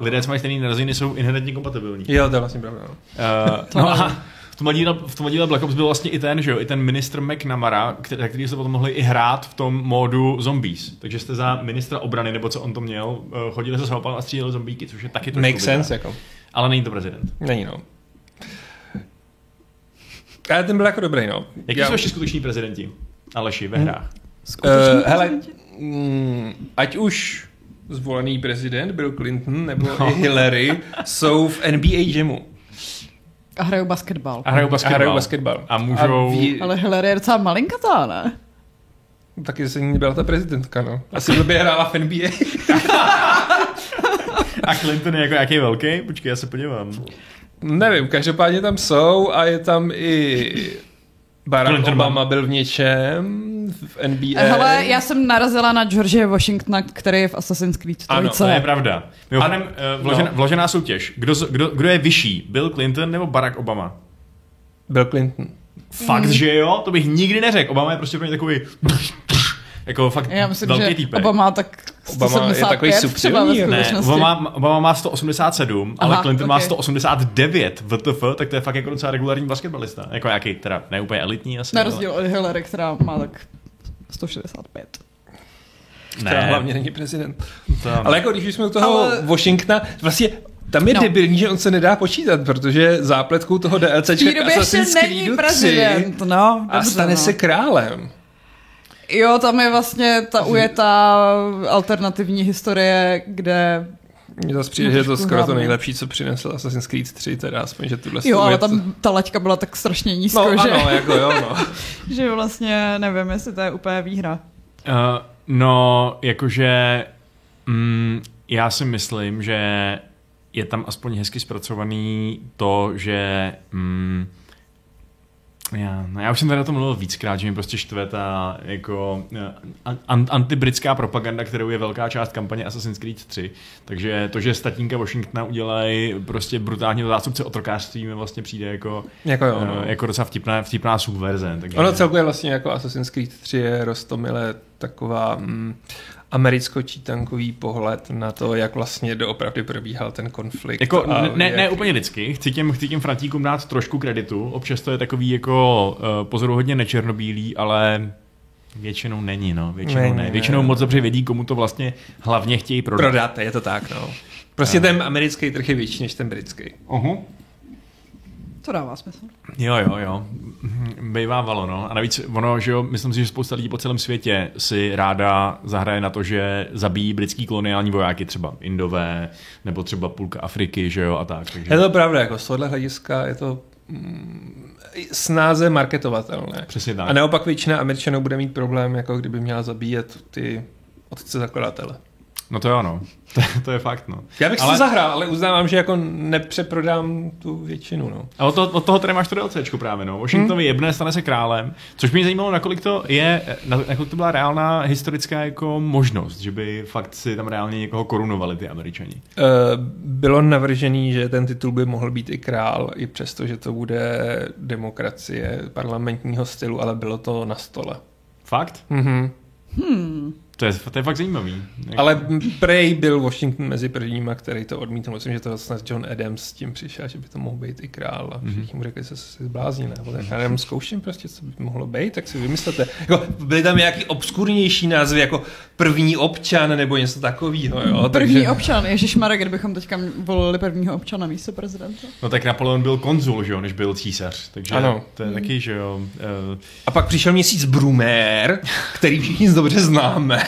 Lidé, co mají stejný narozeniny, jsou inherentně kompatibilní. Jo, to je vlastně pravda. Uh, no a v tom, díle, v tom díle Black Ops byl vlastně i ten, že jo, i ten ministr McNamara, který, který jste potom mohli i hrát v tom módu zombies. Takže jste za ministra obrany, nebo co on to měl, eh, chodili se samopalem a stříleli zombíky, což je taky to. Make sense, jako. Ale není to prezident. Není, no. Ale ten byl jako dobrý, no. Jaký Já... jsou ještě skuteční prezidenti? Aleši, ve hrách. Uh, hele, mm, ať už zvolený prezident Bill Clinton nebo no. i Hillary jsou v NBA Jamu. A hrajou basketbal. A hrajou basketbal. A hrajou basketbal. A můžou... A ví... Ale Hillary je docela malinkatá, ne? Taky se ní byla ta prezidentka, no. Asi by hrála v NBA. [LAUGHS] a Clinton je jako jaký velký? Počkej, já se podívám. Nevím, každopádně tam jsou a je tam i Barack Clinton Obama byl v něčem, v NBA. Hele, já jsem narazila na George Washingtona, který je v Assassin's Creed 3. Ano, to je pravda. Mimochodem, uh, vložená, no. vložená soutěž. Kdo, kdo, kdo je vyšší, Bill Clinton nebo Barack Obama? Bill Clinton. Fakt, mm. že jo? To bych nikdy neřekl. Obama je prostě pro mě takový [LAUGHS] jako fakt Já myslím, velký že týpek. Obama tak 175 Obama je takový subtilní, ne, Obama, Obama má 187, Aha, ale Clinton okay. má 189 VTF, tak to je fakt jako docela regulární basketbalista. Jako jaký, teda ne úplně elitní asi. Na rozdíl od Hillary, která má tak 165. Ne. Která hlavně není prezident. To... Ale jako když jsme u toho ale... Washingtona, vlastně tam je no. debilní, že on se nedá počítat, protože zápletkou toho DLCčka Assassin's Creed 3 no, a stane no. se králem. Jo, tam je vlastně ta ujetá alternativní historie, kde mně zase přijde, že je to skoro to nejlepší, co přinesl Assassin's Creed 3, teda aspoň, že tuhle Jo, ale tam ta laťka byla tak strašně nízko, no, že... ano, jako jo, no. [LAUGHS] že vlastně nevím, jestli to je úplně výhra. Uh, no, jakože mm, já si myslím, že je tam aspoň hezky zpracovaný to, že mm, já, no já už jsem tady o tom mluvil víckrát, že mi prostě štve ta jako eh, an, antibritská propaganda, kterou je velká část kampaně Assassin's Creed 3. Takže to, že statínka Washingtona udělají prostě brutálně zástupce otrokářství mi vlastně přijde jako, jako, jo, no. jako docela vtipná, vtipná subverze. Takže... Ono celkově vlastně jako Assassin's Creed 3 je rostomile taková mm, americko-čítankový pohled na to, jak vlastně doopravdy probíhal ten konflikt. Jako, a ne, jak... ne úplně vždycky. Chci těm, chci těm Frantíkům dát trošku kreditu. Občas to je takový jako uh, pozoruhodně nečernobílý, ale většinou není, no. Většinou není, ne. Většinou ne, moc dobře vědí, komu to vlastně hlavně chtějí prodat. Prodat, je to tak, no. Prostě ten americký trh je větší než ten britský. Uh-huh. To dává smysl. Jo, jo, jo. Bejvávalo, no. A navíc ono, že jo, myslím si, že spousta lidí po celém světě si ráda zahraje na to, že zabíjí britský koloniální vojáky, třeba Indové, nebo třeba půlka Afriky, že jo, a tak. Takže... Je to pravda, jako z tohle hlediska je to mm, snáze marketovatelné. Přesně tak. A naopak většina Američanů bude mít problém, jako kdyby měla zabíjet ty otce zakladatele. No to jo, no. To, [LAUGHS] to je fakt, no. Já bych ale... si zahrál, ale uznávám, že jako nepřeprodám tu většinu, no. A od, to, od toho tady máš to DLCčko právě, no. Washington hmm. jebne, stane se králem, což mě zajímalo, nakolik to je, nakolik to byla reálná historická jako možnost, že by fakt si tam reálně někoho korunovali ty američani. Uh, bylo navržený, že ten titul by mohl být i král, i přesto, že to bude demokracie parlamentního stylu, ale bylo to na stole. Fakt? Mhm. Hmm. To je, to je fakt zajímavý. Ale Prey byl Washington mezi prvníma, který to odmítl. Myslím, že to snad John Adams s tím přišel, že by to mohl být i král. A všichni mu řekli, že se zblázní. Nebo tak já jenom zkouším prostě, co by mohlo být, tak si vymyslete. Jako, byly tam nějaký obskurnější názvy, jako první občan nebo něco takového. Jo? První Takže... občan, Ježíš Marek, kdybychom teďka volili prvního občana místo prezidenta. No tak Napoleon byl konzul, že jo, než byl císař. Takže ano. to je taky, že jo. Uh... A pak přišel měsíc Brumér, který všichni dobře známe.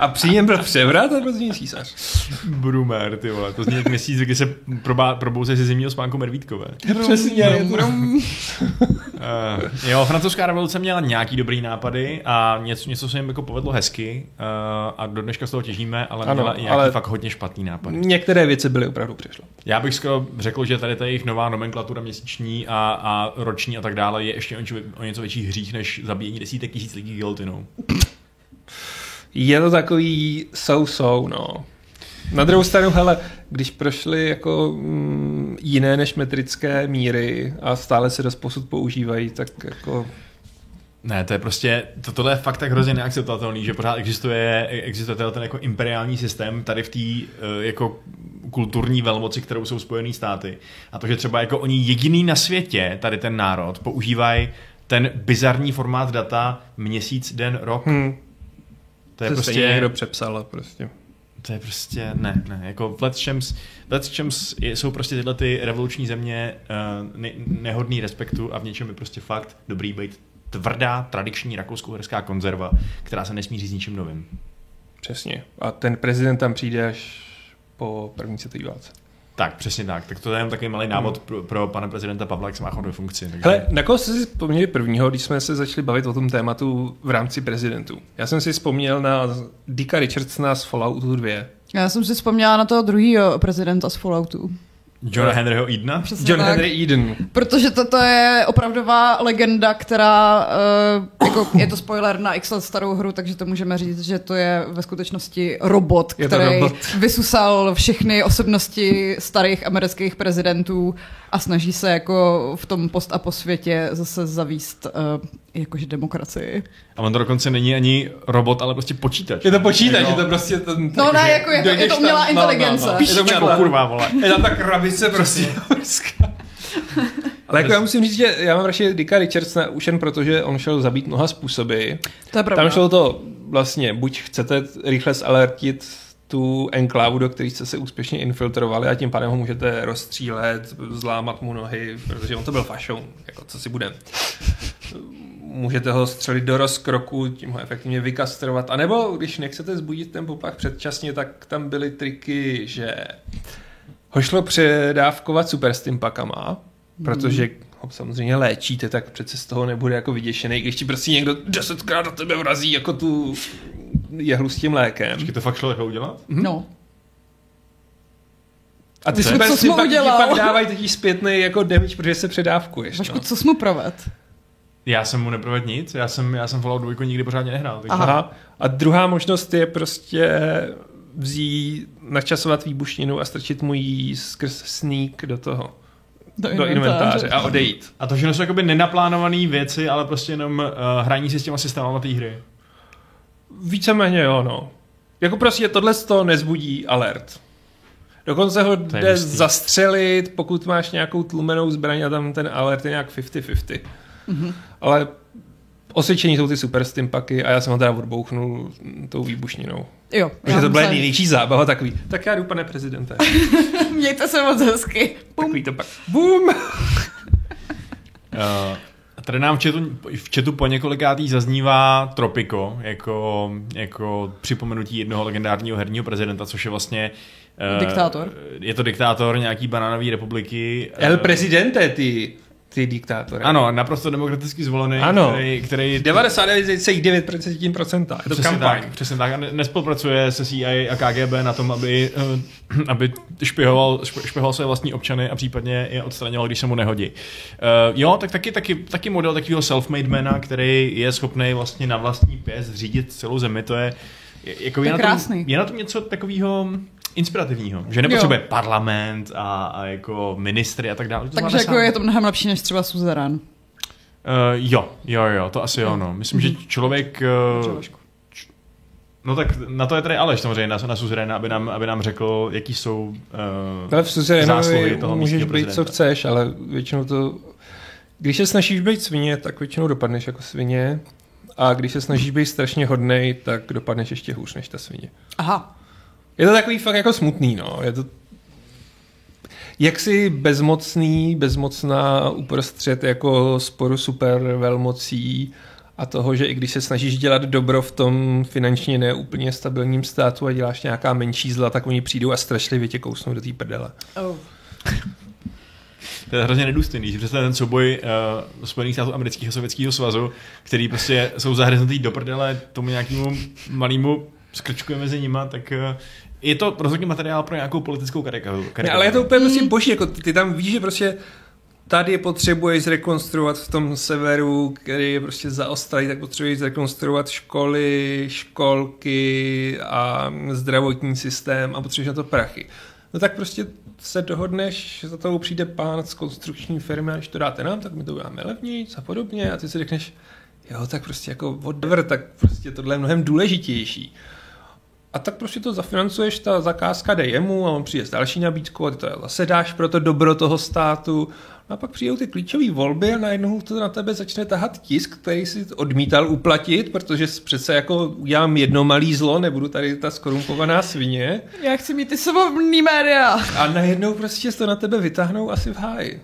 A při něm byl převrat a byl císař. Brumér, ty vole, to zní jak měsíc, kdy se probá, probouze ze zimního spánku Medvídkové. Přesně. Brum, brum. uh, jo, francouzská revoluce měla nějaký dobrý nápady a něco, něco se jim jako povedlo hezky uh, a do dneška z toho těžíme, ale ano, měla i nějaký ale fakt hodně špatný nápad. Některé věci byly opravdu přišlo. Já bych skoro řekl, že tady ta jejich nová nomenklatura měsíční a, a roční a tak dále je ještě o něco větší hřích než zabíjení desítek tisíc lidí gilotinou je to takový so-so, no. Na druhou stranu, hele, když prošly jako mm, jiné než metrické míry a stále se dost posud používají, tak jako ne, to je prostě, to, tohle je fakt tak hrozně neakceptovatelný, že pořád existuje, existuje ten jako imperiální systém tady v té uh, jako kulturní velmoci, kterou jsou Spojené státy. A to, že třeba jako oni jediný na světě, tady ten národ, používají ten bizarní formát data měsíc, den, rok. Hmm. To je prostě... někdo přepsal prostě. To je prostě, ne, ne, jako v Let's Champs, jsou prostě tyhle ty revoluční země uh, ne, nehodný respektu a v něčem je prostě fakt dobrý být tvrdá, tradiční rakousko-uherská konzerva, která se nesmíří s ničím novým. Přesně. A ten prezident tam přijde až po první světové válce. Tak, přesně tak. Tak to je jen takový malý návod hmm. pro, pro pana prezidenta Pavla, jak se má chodit funkci. Takže... Hele, na koho jsi si vzpomněli prvního, když jsme se začali bavit o tom tématu v rámci prezidentů? Já jsem si vzpomněl na Dicka Richardsona z Falloutu 2. Já jsem si vzpomněla na toho druhého prezidenta z Falloutu. Johna Henryho Edena? Přesně John tak. Henry Eden. Protože toto je opravdová legenda, která, uh, jako je to spoiler na x let starou hru, takže to můžeme říct, že to je ve skutečnosti robot, je který robot. vysusal všechny osobnosti starých amerických prezidentů a snaží se jako v tom post a po světě zase zavíst uh, jakože demokracii. A on to dokonce není ani robot, ale prostě počítač. Je to počítač, jako... je to prostě... To, no ne, jako je to, je to umělá tam, inteligence. No, no, no. Je to umělá, kurva, vole. Je tam ta krabice prostě. [LAUGHS] Ale jako já musím říct, že já mám radši Dicka Richardsona už jen proto, že on šel zabít mnoha způsoby. To je pravda. Tam šlo to vlastně, buď chcete rychle zalertit tu enklávu, do které jste se úspěšně infiltrovali a tím pádem ho můžete rozstřílet, zlámat mu nohy, protože on to byl fašon, jako co si bude. Můžete ho střelit do rozkroku, tím ho efektivně vykastrovat. A nebo když nechcete zbudit ten popach předčasně, tak tam byly triky, že ho šlo předávkovat super stimpakama, protože ho samozřejmě léčíte, tak přece z toho nebude jako vyděšený, když ti prostě někdo desetkrát do tebe vrazí jako tu jehlu s tím lékem. Počkej, to fakt šlo jako udělat? Mhm. No. A ty super co pak, pak dávají totiž zpětný jako damage, protože se předávkuješ. Vašku, no. co jsi mu proved? Já jsem mu neproved nic, já jsem, já jsem Fallout 2 nikdy pořádně nehrál. Takže... Aha. A druhá možnost je prostě vzít, načasovat výbušninu a strčit mu jí skrz sneak do toho. Do, do inventáře a odejít. A to všechno jsou jakoby nenaplánované věci, ale prostě jenom uh, hraní si s těma systémama té hry. Víceméně jo, no. Jako prostě tohle to nezbudí alert. Dokonce ho jde zastřelit, pokud máš nějakou tlumenou zbraň a tam ten alert je nějak 50-50. Mm-hmm. Ale osvědčení jsou ty super stimpaky a já jsem ho teda odbouchnul tou výbušninou. Jo. Takže to byla největší zábava takový. Tak já jdu, pane prezidente. [LAUGHS] Mějte se moc hezky. Bum. Takový to pak. Bum! uh, [LAUGHS] tady nám v chatu, v chatu po několikátý zaznívá Tropico jako, jako připomenutí jednoho legendárního herního prezidenta, což je vlastně Uh, diktátor. Je to diktátor nějaký banánové republiky. El uh, prezidente, ty. Ty diktátory. Ano, naprosto demokraticky zvolený, ano. který... který 99,9% je to přesně kampaň. Tak, přesně tak. Nespolupracuje se CIA a KGB na tom, aby, uh, aby špihoval, špihoval své vlastní občany a případně je odstraňoval, když se mu nehodí. Uh, jo, tak taky, taky, taky model takového self-made mana, který je schopný vlastně na vlastní pěst řídit celou zemi, to je jako je, je, na tom, je na tom něco takového inspirativního, že nepotřebuje jo. parlament a, a jako ministry a tak dále. Takže jako sám. je to mnohem lepší než třeba suzerán. Uh, jo, jo, jo, to asi jo, no. Myslím, mm-hmm. že mhm. člověk... Uh, No tak na to je tady Aleš samozřejmě, na, na Suzerena, aby nám, aby nám řekl, jaký jsou uh, ale v zásluhy toho můžeš být, co chceš, ale většinou to... Když se snažíš být svině, tak většinou dopadneš jako svině. A když se snažíš být strašně hodnej, tak dopadneš ještě hůř než ta svině. Aha. Je to takový fakt jako smutný, no. Je to jaksi bezmocný, bezmocná uprostřed jako sporu super velmocí a toho, že i když se snažíš dělat dobro v tom finančně neúplně stabilním státu a děláš nějaká menší zla, tak oni přijdou a strašlivě tě kousnou do té prdele. Oh. To je hrozně nedůstojný, že přesně ten souboj uh, Spojených států amerických a sovětského svazu, který prostě jsou zahryznutý do prdele tomu nějakému malému skrčku mezi nima, tak uh, je to rozhodně materiál pro nějakou politickou karikaturu. Ne, ale je to úplně prostě boží, jako ty tam víš, že prostě tady potřebuješ zrekonstruovat v tom severu, který je prostě zaostalý, tak potřebuješ zrekonstruovat školy, školky a zdravotní systém a potřebuješ na to prachy. No tak prostě se dohodneš, za to přijde pán z konstrukční firmy a když to dáte nám, tak my to uděláme levněji a podobně a ty si řekneš, jo, tak prostě jako whatever, tak prostě tohle je mnohem důležitější. A tak prostě to zafinancuješ, ta zakázka jde jemu a on přijde s další nabídkou a ty to zase dáš pro to dobro toho státu. No a pak přijdou ty klíčové volby a najednou to na tebe začne tahat tisk, který si odmítal uplatit, protože přece jako udělám jedno malý zlo, nebudu tady ta skorumpovaná svině. Já chci mít ty svobodný média. A najednou prostě to na tebe vytáhnou asi v háji.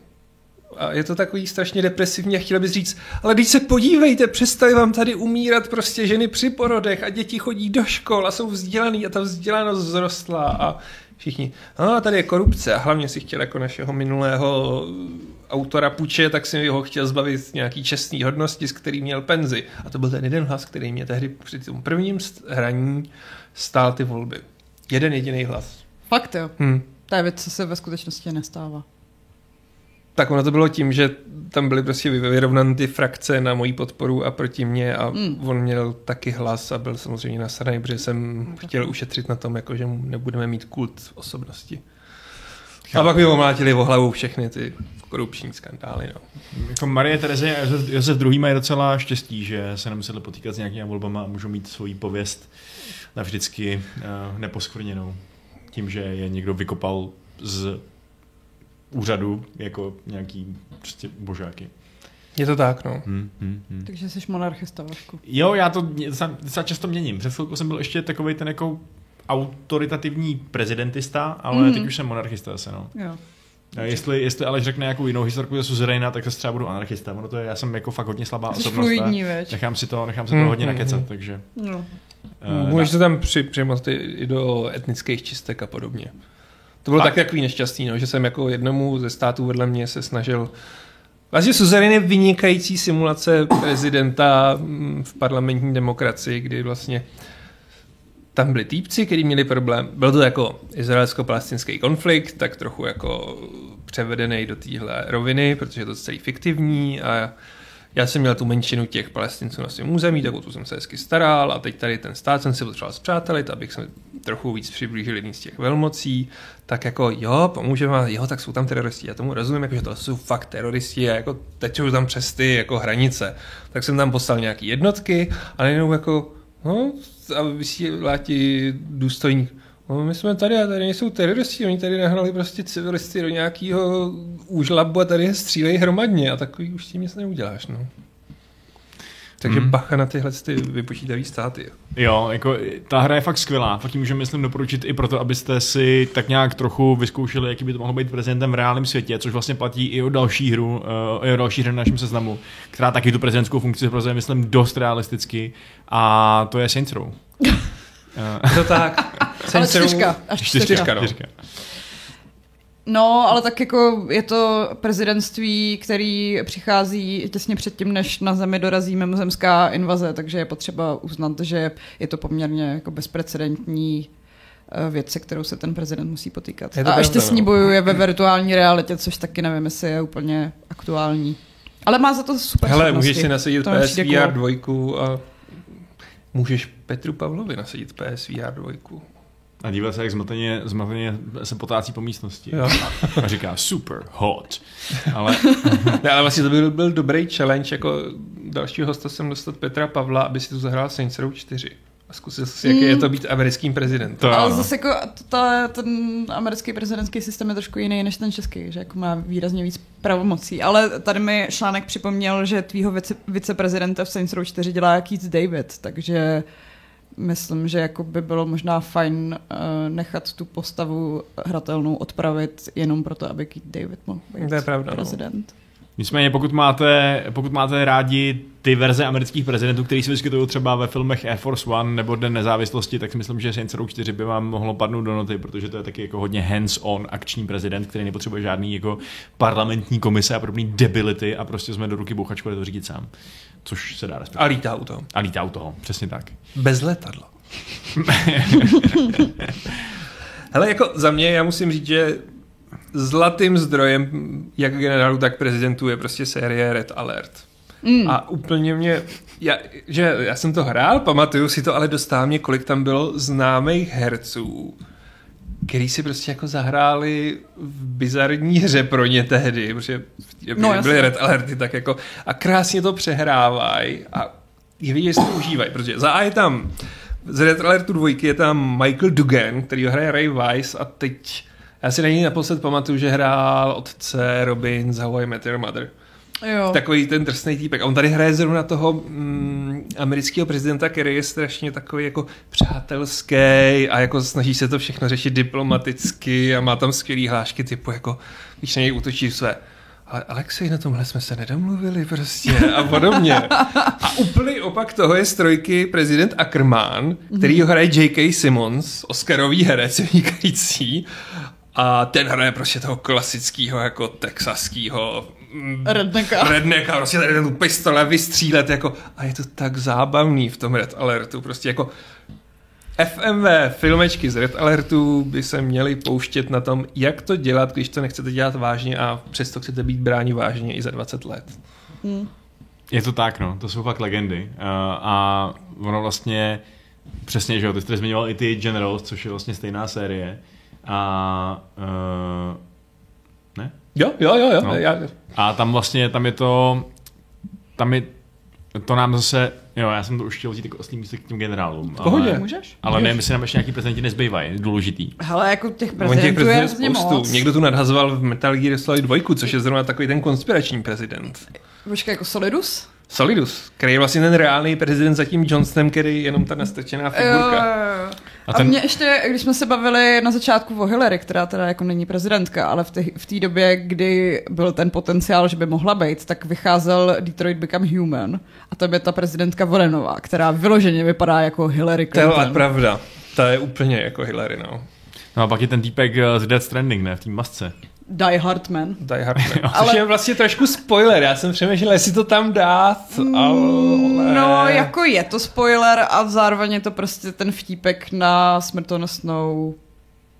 A je to takový strašně depresivní a chtěla bys říct, ale když se podívejte, přestali vám tady umírat prostě ženy při porodech a děti chodí do škol a jsou vzdělaný a ta vzdělanost vzrostla a všichni, a tady je korupce a hlavně si chtěl jako našeho minulého autora Puče, tak si ho chtěl zbavit nějaký čestný hodnosti, s který měl penzi. A to byl ten jeden hlas, který mě tehdy při tom prvním hraní stál ty volby. Jeden jediný hlas. Fakt jo. Hmm. To je věc, co se ve skutečnosti nestává. Tak ono to bylo tím, že tam byly prostě vyrovnané ty frakce na moji podporu a proti mě a mm. on měl taky hlas a byl samozřejmě nasraný, protože jsem okay. chtěl ušetřit na tom, jako že nebudeme mít kult osobnosti. A pak mi omlátili o hlavu všechny ty korupční skandály. No. Jako Marie Tereze a Josef, Josef II. mají docela štěstí, že se nemuseli potýkat s nějakými volbama a můžou mít svoji pověst navždycky uh, neposkvrněnou tím, že je někdo vykopal z úřadu jako nějaký prostě božáky. Je to tak, no. Hmm, hmm, hmm. Takže jsi monarchista, Vašku. Jo, já to docela často měním. Před chvilkou jsem byl ještě takový ten jako autoritativní prezidentista, ale mm. teď už jsem monarchista zase, no. Jo. A jestli, jestli ale řekne nějakou jinou historku ze suzerejna, tak zase třeba budu anarchista. Ono to je, já jsem jako fakt hodně slabá Jsi osobnost. Fluidní, nechám si to, nechám si to mm, hodně mm, nakecat, mm. takže... No. Uh, Můžeš to tam při, přimoct i do etnických čistek a podobně. To bylo tak takový nešťastný, no, že jsem jako jednomu ze států vedle mě se snažil Vlastně Suzerain je vynikající simulace prezidenta mm, v parlamentní demokracii, kdy vlastně tam byli týpci, kteří měli problém. Byl to jako izraelsko-palestinský konflikt, tak trochu jako převedený do téhle roviny, protože je to celý fiktivní a já jsem měl tu menšinu těch palestinců na svém území, tak o tu jsem se hezky staral a teď tady ten stát jsem si potřeboval zpřátelit, abych se trochu víc přiblížil jedný z těch velmocí, tak jako jo, pomůžeme, jo, tak jsou tam teroristi, já tomu rozumím, jako, že to jsou fakt teroristi a jako tečou tam přes ty jako hranice. Tak jsem tam poslal nějaký jednotky a najednou jako, no, a vysílá ti důstojník, No, my jsme tady a tady nejsou teroristi, oni tady nahrali prostě civilisty do nějakého úžlabu a tady je střílejí hromadně a takový už s tím nic neuděláš, no. Takže hmm. bacha na tyhle ty vypočítavé státy. Jo, jako ta hra je fakt skvělá. Fakt můžeme, myslím, doporučit i proto, abyste si tak nějak trochu vyzkoušeli, jaký by to mohlo být prezidentem v reálném světě, což vlastně platí i o další hru, uh, i o další hru na našem seznamu, která taky tu prezidentskou funkci provozuje, myslím, dost realisticky. A to je Saints Row. [LAUGHS] to tak. [LAUGHS] Ale čtyřka. Až čtyřka. čtyřka, no. čtyřka. No, ale tak jako je to prezidentství, který přichází těsně předtím, než na zemi dorazí mimozemská invaze, takže je potřeba uznat, že je to poměrně jako bezprecedentní eh, věc, se kterou se ten prezident musí potýkat. A ještě s ní no. bojuje ve virtuální realitě, což taky nevím, jestli je úplně aktuální. Ale má za to super Hele, schopnosti. můžeš si nasadit PSVR 2 a můžeš Petru Pavlovi nasadit PSVR 2. A dívá se, jak zmateně, zmateně se potácí po místnosti. Jo. [LAUGHS] A říká super hot. Ale... [LAUGHS] ne, ale vlastně to byl, byl dobrý challenge, jako dalšího hosta jsem dostat Petra Pavla, aby si tu zahrál Saints Row 4 a zkusil si, jaký mm. je to být americkým prezidentem. To, ale zase jako ta, ten americký prezidentský systém je trošku jiný než ten český, že jako má výrazně víc pravomocí. Ale tady mi článek připomněl, že tvýho vice, viceprezidenta v Saints Row 4 dělá Keith David, takže myslím, že jako by bylo možná fajn uh, nechat tu postavu hratelnou odpravit jenom proto, aby Keith David mohl být to je pravda, no. prezident. No. Nicméně, pokud máte, pokud máte rádi ty verze amerických prezidentů, které se vyskytují třeba ve filmech Air Force One nebo Den nezávislosti, tak si myslím, že Saints Row 4 by vám mohlo padnout do noty, protože to je taky jako hodně hands-on akční prezident, který nepotřebuje žádný jako parlamentní komise a podobné debility a prostě jsme do ruky bouchačku to řídit sám. Což se dá respektovat. A lítá u toho. A lítá u toho, přesně tak. Bez letadla. Hele, jako za mě, já musím říct, že zlatým zdrojem jak generálu, tak prezidentů je prostě série Red Alert. Mm. A úplně mě, já, že já jsem to hrál, pamatuju si to, ale dostává mě, kolik tam bylo známých herců, který si prostě jako zahráli v bizarní hře pro ně tehdy, protože no, byly Red Alerty, tak jako a krásně to přehrávají a je vidět, že si to užívají, protože za A je tam z Red Alertu dvojky je tam Michael Dugan, který ho hraje Ray Weiss a teď já si není naposled pamatuju, že hrál otce Robin z How I Met Your Mother. Jo. Takový ten drsný týpek. A on tady hraje zrovna toho mm, amerického prezidenta, který je strašně takový jako přátelský a jako snaží se to všechno řešit diplomaticky a má tam skvělý hlášky typu jako, když na něj útočí své ale Alexej, na tomhle jsme se nedomluvili prostě a podobně. A úplný opak toho je strojky prezident Ackerman, který ho hraje J.K. Simmons, Oscarový herec vynikající a ten hraje prostě toho klasického jako texaského mm, Redneka. Redneka, prostě tady tu pistole vystřílet jako, a je to tak zábavný v tom Red Alertu, prostě jako FMV filmečky z Red Alertu by se měly pouštět na tom, jak to dělat, když to nechcete dělat vážně a přesto chcete být bráni vážně i za 20 let. Hmm. Je to tak, no, to jsou fakt legendy. Uh, a ono vlastně, přesně, že jo, ty jste zmiňoval i ty Generals, což je vlastně stejná série, a uh? Jo, jo, jo. jo. No. Já... A tam vlastně, tam je to, tam je, to nám zase, jo, já jsem to už chtěl vzít jako oslý místo k těm generálům. Pohodě. Ale, Můžeš? Ale Můžeš. ne, myslím, nám ještě nějaký prezidenti nezbývají, důležitý. Hele, jako těch prezidentů, těch prezidentů je spoustu. Moc. Někdo tu nadhazoval v Metal Gear Solid 2, což je zrovna takový ten konspirační prezident. Počkej, jako Solidus? Solidus, který je vlastně ten reálný prezident za tím Johnsonem, který je jenom ta nastrčená figurka. Jo, A, ten... a mě ještě, když jsme se bavili na začátku o Hillary, která teda jako není prezidentka, ale v té v době, kdy byl ten potenciál, že by mohla být, tak vycházel Detroit Become Human a tam je ta prezidentka Vorenová, která vyloženě vypadá jako Hillary Clinton. To je pravda. Ta je úplně jako Hillary, no. No a pak je ten týpek z Dead Stranding, ne, v té masce. Die Hardman. Die Hardman. [LAUGHS] Což ale... je vlastně trošku spoiler. Já jsem přemýšlel, jestli to tam dát, mm, ale... No, jako je to spoiler a zároveň je to prostě ten vtípek na smrtonosnou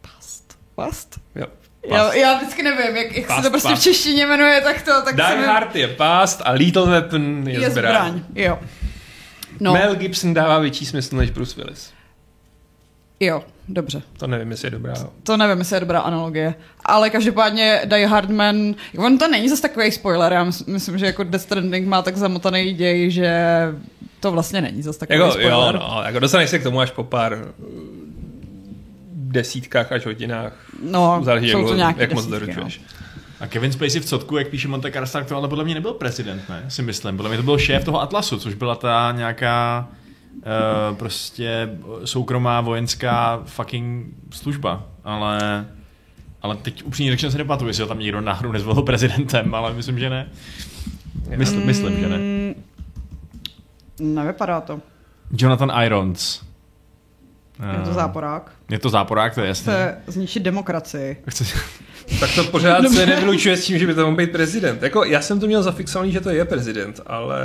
past. Past? Jo. Já, já vždycky nevím, jak, jak past, se to prostě past. v češtině jmenuje, tak to... Tak Die mi... Hard je past a Lethal Weapon je, je zbraň. zbraň. Jo. No. Mel Gibson dává větší smysl než Bruce Willis. Jo, dobře. To nevím, jestli je dobrá. To nevím, jestli je dobrá analogie. Ale každopádně Die Hardman, on to není zase takový spoiler, já myslím, že jako Death Stranding má tak zamotaný děj, že to vlastně není zase takový jako, spoiler. Jo, no, jako dostaneš se k tomu až po pár uh, desítkách až hodinách. No, Záleží, jsou to jak, jak moc doručuješ. No. A Kevin Spacey v Cotku, jak píše Monte Carlo, to ale podle mě nebyl prezident, ne? Si myslím. Podle mě to byl šéf toho Atlasu, což byla ta nějaká uh, prostě soukromá vojenská fucking služba, ale ale teď upřímně řečeno se nepamatuju, jestli ho tam někdo náhodou nezvolil prezidentem, ale myslím, že ne. Myslím, mm, myslím, že ne. Nevypadá to. Jonathan Irons. Je to záporák. Je to záporák, to je jasné. Chce zničit demokracii. Chce... [LAUGHS] Tak to pořád se nevylučuje s tím, že by to mohl být prezident. Jako, já jsem to měl zafixovaný, že to je prezident, ale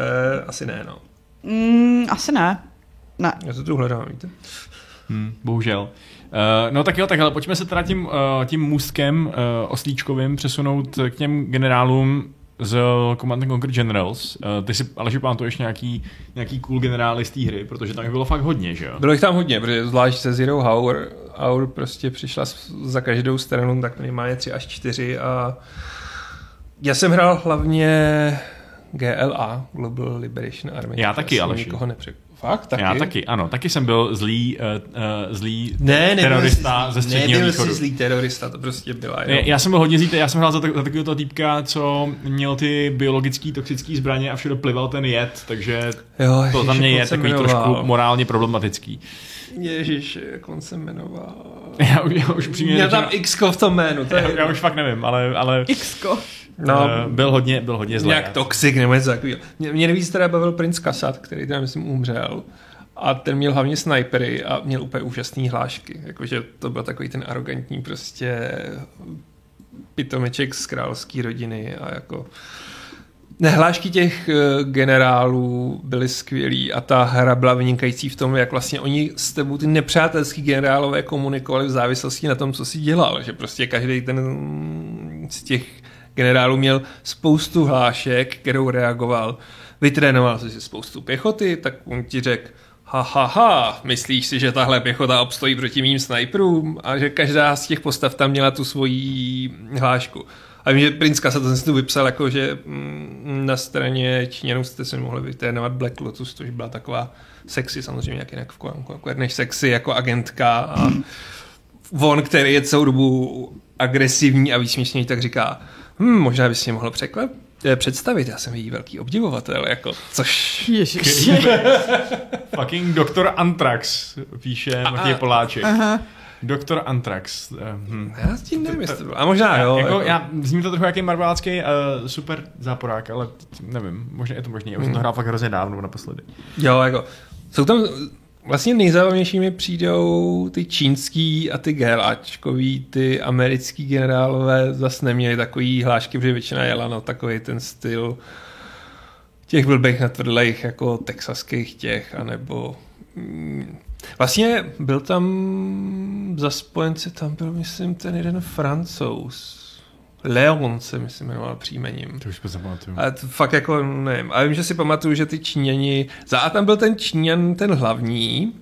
asi ne, no. Mm, asi ne. Ne. Já to tu hledám, víte? Hmm, bohužel. Uh, no tak jo, tak ale pojďme se teda tím, uh, tím můstkem uh, oslíčkovým přesunout k těm generálům z Command Conquer Generals. Uh, ty si ale pamatuješ nějaký, nějaký cool generály z té hry, protože tam bylo fakt hodně, že jo? Bylo jich tam hodně, protože zvlášť se Zero Hour, Hour prostě přišla za každou stranu, tak minimálně tři až čtyři a já jsem hrál hlavně GLA, Global Liberation Army. Já taky, ale nikoho nepřekvapil. Fakt? Taky? Já taky, ano. Taky jsem byl zlý, uh, uh, zlý ne, terorista jsi, ze středního nebyl východu. Jsi zlý terorista, to prostě byla. Ne, já jsem byl hodně zlý, já jsem hrál za, za takového týpka, co měl ty biologický toxické zbraně a všude plival ten jed, takže jo, to za mě je takový jmenoval. trošku morálně problematický. Ježíš, jak on se jmenoval. Já, [LAUGHS] já už přímě Měl tam x v tom jménu. To já, [LAUGHS] já, už fakt nevím, ale... ale... x No, uh, byl hodně, byl hodně zlý. Jak toxik nebo něco takového. Mě, mě nejvíc teda bavil princ Kasat, který teda myslím umřel. A ten měl hlavně snipery a měl úplně úžasné hlášky. Jakože to byl takový ten arrogantní prostě pitomeček z královské rodiny a jako... Nehlášky těch eh, generálů byly skvělý a ta hra byla vynikající v tom, jak vlastně oni s tebou ty nepřátelský generálové komunikovali v závislosti na tom, co si dělal. Že prostě každý ten z těch generálů měl spoustu hlášek, kterou reagoval. Vytrénoval si spoustu pěchoty, tak on ti řekl, ha, ha, ha, myslíš si, že tahle pěchota obstojí proti mým sniperům a že každá z těch postav tam měla tu svoji hlášku. A vím, že Prince se to tu vypsal jako, že mm, na straně Číňanů jste si mohli vytrénovat Black Lotus, což byla taková sexy, samozřejmě jak jinak v jako než sexy jako agentka a on, který je celou dobu agresivní a výsměšný, tak říká, hm, možná bys mě mohl překlep, eh, představit, já jsem její velký obdivovatel, jako, což... Ježiš. [LAUGHS] Fucking doktor Antrax, píše Matěj Poláček. Aha. Doktor Antrax. Eh, hm. Já s tím nevím, jestli to A možná jo. Jako, jako... Já, zní to trochu jaký marvelácký uh, super záporák, ale nevím, možná je to možný. Já už hmm. to hrál fakt hrozně dávno naposledy. Jo, jako, jsou tam Vlastně nejzábavnější mi přijdou ty čínský a ty GLAčkový, ty americký generálové zase neměli takový hlášky, protože většina jela na takový ten styl těch blbých natvrdlejch jako texaských těch, anebo mm, Vlastně byl tam za spojence, tam byl myslím ten jeden francouz, Leon se myslím jmenoval příjmením. To už pamatuju. A to fakt jako nevím. A vím, že si pamatuju, že ty Číňani, za a tam byl ten Číňan, ten hlavní,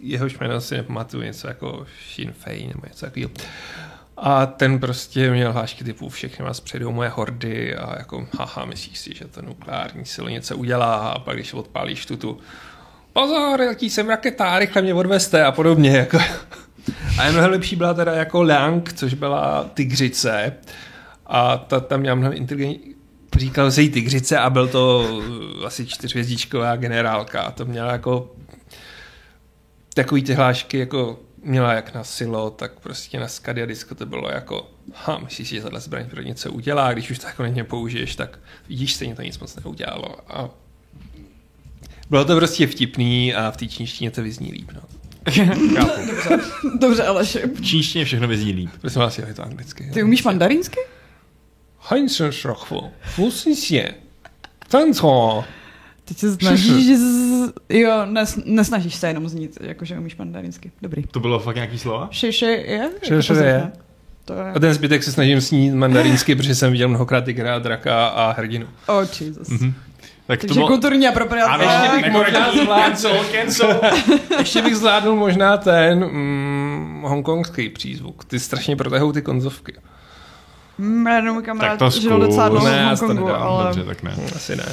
jehož jméno si nepamatuju, něco jako Sinn Féin nebo něco takového. A ten prostě měl hlášky typu všechny vás předou moje hordy a jako haha, myslíš si, že to nukleární silo něco udělá a pak když odpálíš tu tu pozor, jaký jsem raketá, rychle mě odveste a podobně. Jako. [LAUGHS] A mnohem lepší byla teda jako Lang, což byla tygřice, a ta tam měla mnohem inteligentní, říkal se jí tygřice a byl to asi čtyřvězdičková generálka. A to měla jako takový ty hlášky jako měla jak na silo, tak prostě na Skadia Disco to bylo jako ha, myslíš si, že tahle zbraň pro něco udělá, když už to jako použiješ, tak vidíš, stejně to nic moc neudělalo. A bylo to prostě vtipný a v té čínštině to vyzní líp. No. [LAUGHS] Dobře, Dobře ale V čínštině všechno vyzní líp. Prosím vás, je to anglicky. Ty umíš mandarinsky? Heinzenschrochvo. Fusisje. Tanco. Teď se snažíš, z... jo, nes, nesnažíš se jenom znít, jakože umíš mandarinsky. Dobrý. To bylo fakt nějaký slova? Šeše je. Šeše jako je. To je. A ten zbytek se snažím snít mandarinsky, protože jsem viděl mnohokrát Tigra, Draka a hrdinu. Oh, Jesus. Mm-hmm. Tak Takže to bylo... kulturní apropriace. Ano, ještě bych možná zvládnul, cancel. [LAUGHS] ještě bych zvládnul možná ten mm, hongkongský přízvuk. Ty strašně protahou ty konzovky. Mm, můj kamarád tak to žil docela dlouho v Hongkongu, ale... Dobře, tak ne. Asi ne.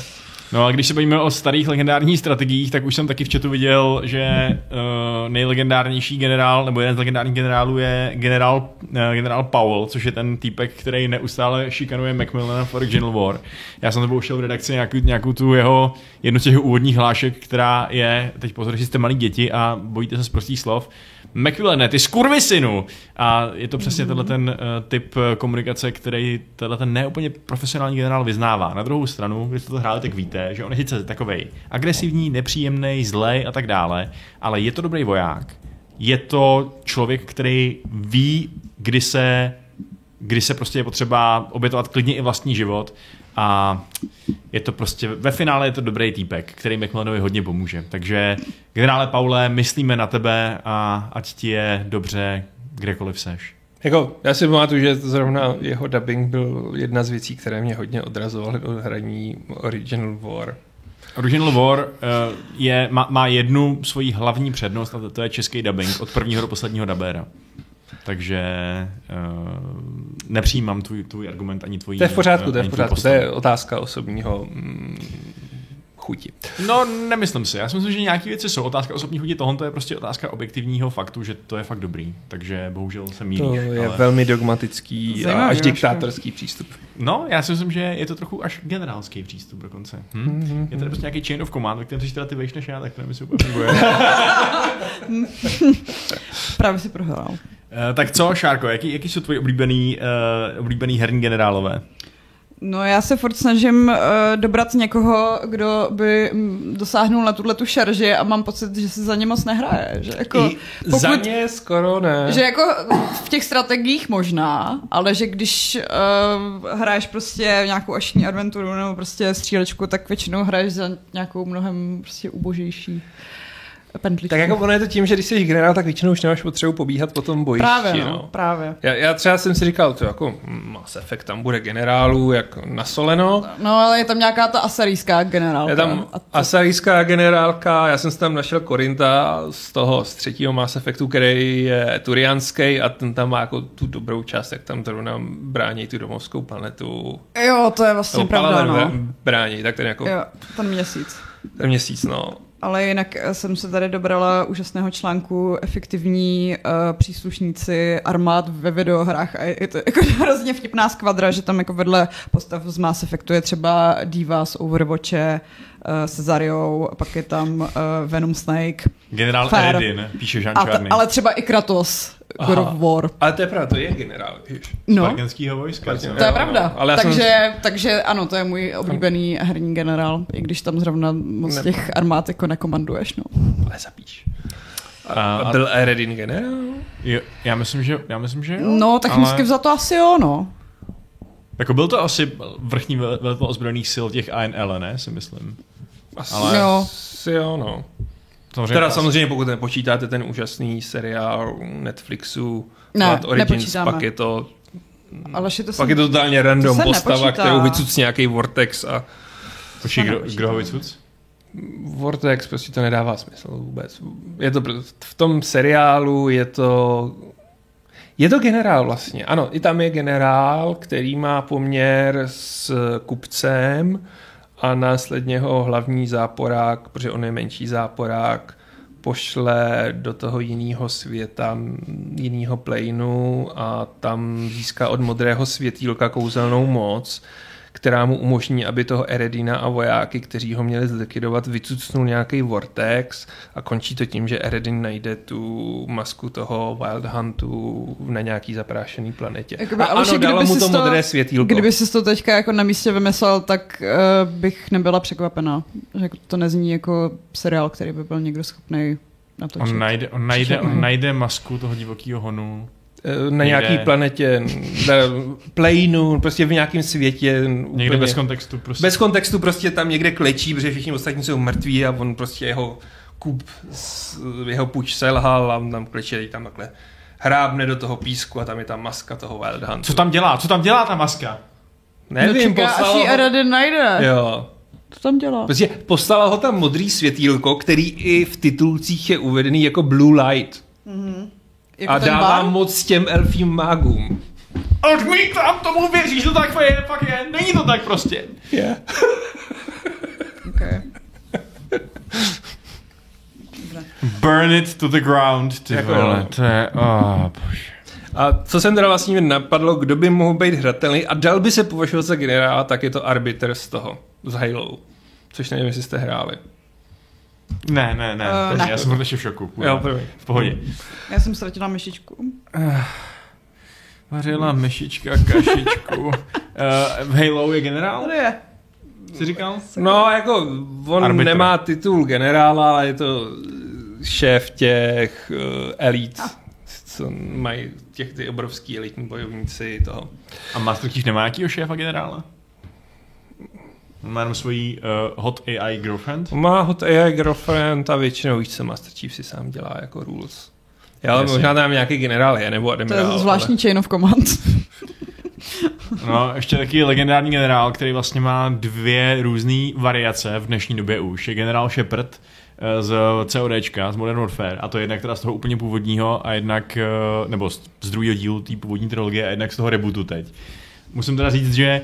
No a když se bavíme o starých legendárních strategiích, tak už jsem taky v chatu viděl, že uh, nejlegendárnější generál, nebo jeden z legendárních generálů je generál, uh, generál Powell, což je ten týpek, který neustále šikanuje Macmillana v Original War. Já jsem to pouštěl v redakci nějakou, nějakou tu jeho jednu z těch úvodních hlášek, která je, teď pozor, že jste malí děti a bojíte se z prostých slov, McVillene, ty skurvisinu! A je to přesně tenhle ten uh, typ eh, komunikace, který tenhle ten neúplně profesionální generál vyznává. Na druhou stranu, když jste to hráli, tak víte, že on je sice takovej agresivní, nepříjemný, zlej a tak dále, ale je to dobrý voják. Je to člověk, který ví, kdy se kdy se prostě je potřeba obětovat klidně i vlastní život a je to prostě, ve finále je to dobrý týpek, který McMillanovi hodně pomůže. Takže generále Paule, myslíme na tebe a ať ti je dobře kdekoliv seš. Jako, já si pamatuju, že zrovna jeho dubbing byl jedna z věcí, které mě hodně odrazovaly od hraní Original War. Original War uh, je, má, má jednu svoji hlavní přednost a to, to je český dubbing od prvního do posledního dabéra. Takže uh, nepřijímám tvůj, tvůj argument ani tvůj. To je v pořádku, to je v pořádku. To je otázka osobního mm, chuti. No, nemyslím si. Já si myslím, že nějaké věci jsou otázka osobní chuti, tohle je prostě otázka objektivního faktu, že to je fakt dobrý. Takže bohužel se míříš. To je ale... velmi dogmatický Zajímavý, a až diktátorský přístup. No, já si myslím, že je to trochu až generálský přístup dokonce. Hm? Mm-hmm. Je tady prostě nějaký chain of command, ve kterém jsi teda ty vejš než já, tak to nemyslím úplně funguje. [LAUGHS] [LAUGHS] Právě si prohrál. Uh, tak co, Šárko, jaký, jaký jsou tvoji oblíbený, uh, oblíbený herní generálové? No já se furt snažím uh, dobrat někoho, kdo by mm, dosáhnul na tuhle tu šarži a mám pocit, že se za ně moc nehraje. Že jako, pokud, za ně skoro ne. Že jako v těch strategiích možná, ale že když uh, hraješ prostě nějakou ašní adventuru nebo prostě střílečku, tak většinou hraješ za nějakou mnohem prostě ubožejší pendličku. Tak jako ono je to tím, že když jsi generál, tak většinou už nemáš potřebu pobíhat po tom bojišti. Právě, no, no. právě. Já, já třeba jsem si říkal, to jako Mass Effect, tam bude generálů jak nasoleno. No, ale je tam nějaká ta asarijská generálka. Je tam to... asarijská generálka, já jsem si tam našel Korinta z toho, z třetího Mass Effectu, který je turianský a ten tam má jako tu dobrou část, jak tam zrovna brání tu domovskou planetu. Jo, to je vlastně pravda, no. brání, tak ten jako... Jo, ten měsíc. Ten měsíc, no ale jinak eh, jsem se tady dobrala úžasného článku efektivní uh, příslušníci armád ve videohrách a je to jako [LAUGHS] hrozně vtipná skvadra, že tam jako vedle postav z Mass Effectu je třeba Diva z Overwatche, uh, se Zariou, pak je tam uh, Venom Snake. Generál Fair. Eredin, píše Jean Čarný. Ale třeba i Kratos. God of War. Ale to je pravda, to je generál, víš. No. Spartanského vojska. To je pravda. No, ale takže, jsem... takže ano, to je můj oblíbený herní generál, i když tam zrovna moc ne. těch armád jako nekomanduješ. No. Ale zapíš. A, a byl Eredin generál? Jo, já myslím, že, já myslím, že jo. No, technicky ale... to asi jo, no. Jako byl to asi vrchní velitel ozbrojených sil těch ANL, ne, si myslím. Asi ale... jo. Asi jo, no. Samozřejmě teda samozřejmě, pokud nepočítáte ten úžasný seriál Netflixu ne, Blood Origins, nepočítáme. pak je to ale to pak jsem, je to totálně random to postava, nepočítá. kterou vycuc nějaký Vortex a... Počkej, kdo, kdo ho vycuc? Vortex, prostě to nedává smysl vůbec. Je to v tom seriálu je to je to generál vlastně. Ano, i tam je generál, který má poměr s kupcem, a následně ho hlavní záporák, protože on je menší záporák, pošle do toho jiného světa, jiného plénu a tam získá od modrého světýlka kouzelnou moc která mu umožní, aby toho Eredina a vojáky, kteří ho měli zlikvidovat, vycucnul nějaký vortex a končí to tím, že Eredin najde tu masku toho Wild Huntu na nějaký zaprášený planetě. Jakoby, a ano, dalo mu to, to modré světýlko. Kdyby si to teďka jako na místě vymyslel, tak uh, bych nebyla překvapená. Že to nezní jako seriál, který by byl někdo schopný natočit. On najde, on najde, on najde masku toho divokého honu na nějaký planetě, na plénu, prostě v nějakém světě. Někde úplně, bez kontextu prostě. Bez kontextu prostě tam někde klečí, protože všichni ostatní jsou mrtví a on prostě jeho kup, jeho puč selhal a on tam kleče tam takhle hrábne do toho písku a tam je ta maska toho Wild Huntu. Co tam dělá? Co tam dělá ta maska? Nevím, no čeká, poslala až ho... Eredin najde. Jo. Co tam dělá? Prostě poslala ho tam modrý světýlko, který i v titulcích je uvedený jako Blue Light. Mm-hmm. Jako a dává bar? moc těm elfím mágům. Odmítám tomu věříš, to tak je, fakt je. Není to tak prostě. Yeah. okay. Burn it to the ground, ty jako vole, to je, oh, bože. A co jsem teda vlastně napadlo, kdo by mohl být hratelný a dal by se považovat za generála, tak je to arbiter z toho, z Halo. Což nevím, jestli jste hráli. Ne, ne, ne. Uh, ne. Já jsem ještě v šoku. Jo, první. V pohodě. Já jsem ztratila myšičku. Uh, vařila myšička kašičku. uh, [LAUGHS] v Halo je generál? To je. Jsi říkal? No, jako on Arbitr. nemá titul generála, ale je to šéf těch uh, elit. Ah co mají těch ty obrovský elitní bojovníci toho. A Master Chief nemá nějakýho šéfa generála? Má jenom svojí uh, hot AI girlfriend? Má hot AI girlfriend a většinou víš, co Master Chief si sám dělá jako rules. Já ale možná tam nějaký generál je, nebo admirál. To je zvláštní ale... chain of command. [LAUGHS] no, ještě taky legendární generál, který vlastně má dvě různé variace v dnešní době už. Je generál Shepard, eh, z CODčka, z Modern Warfare, a to je jednak teda z toho úplně původního a jednak, eh, nebo z druhého dílu té původní trilogie a jednak z toho rebootu teď. Musím teda říct, že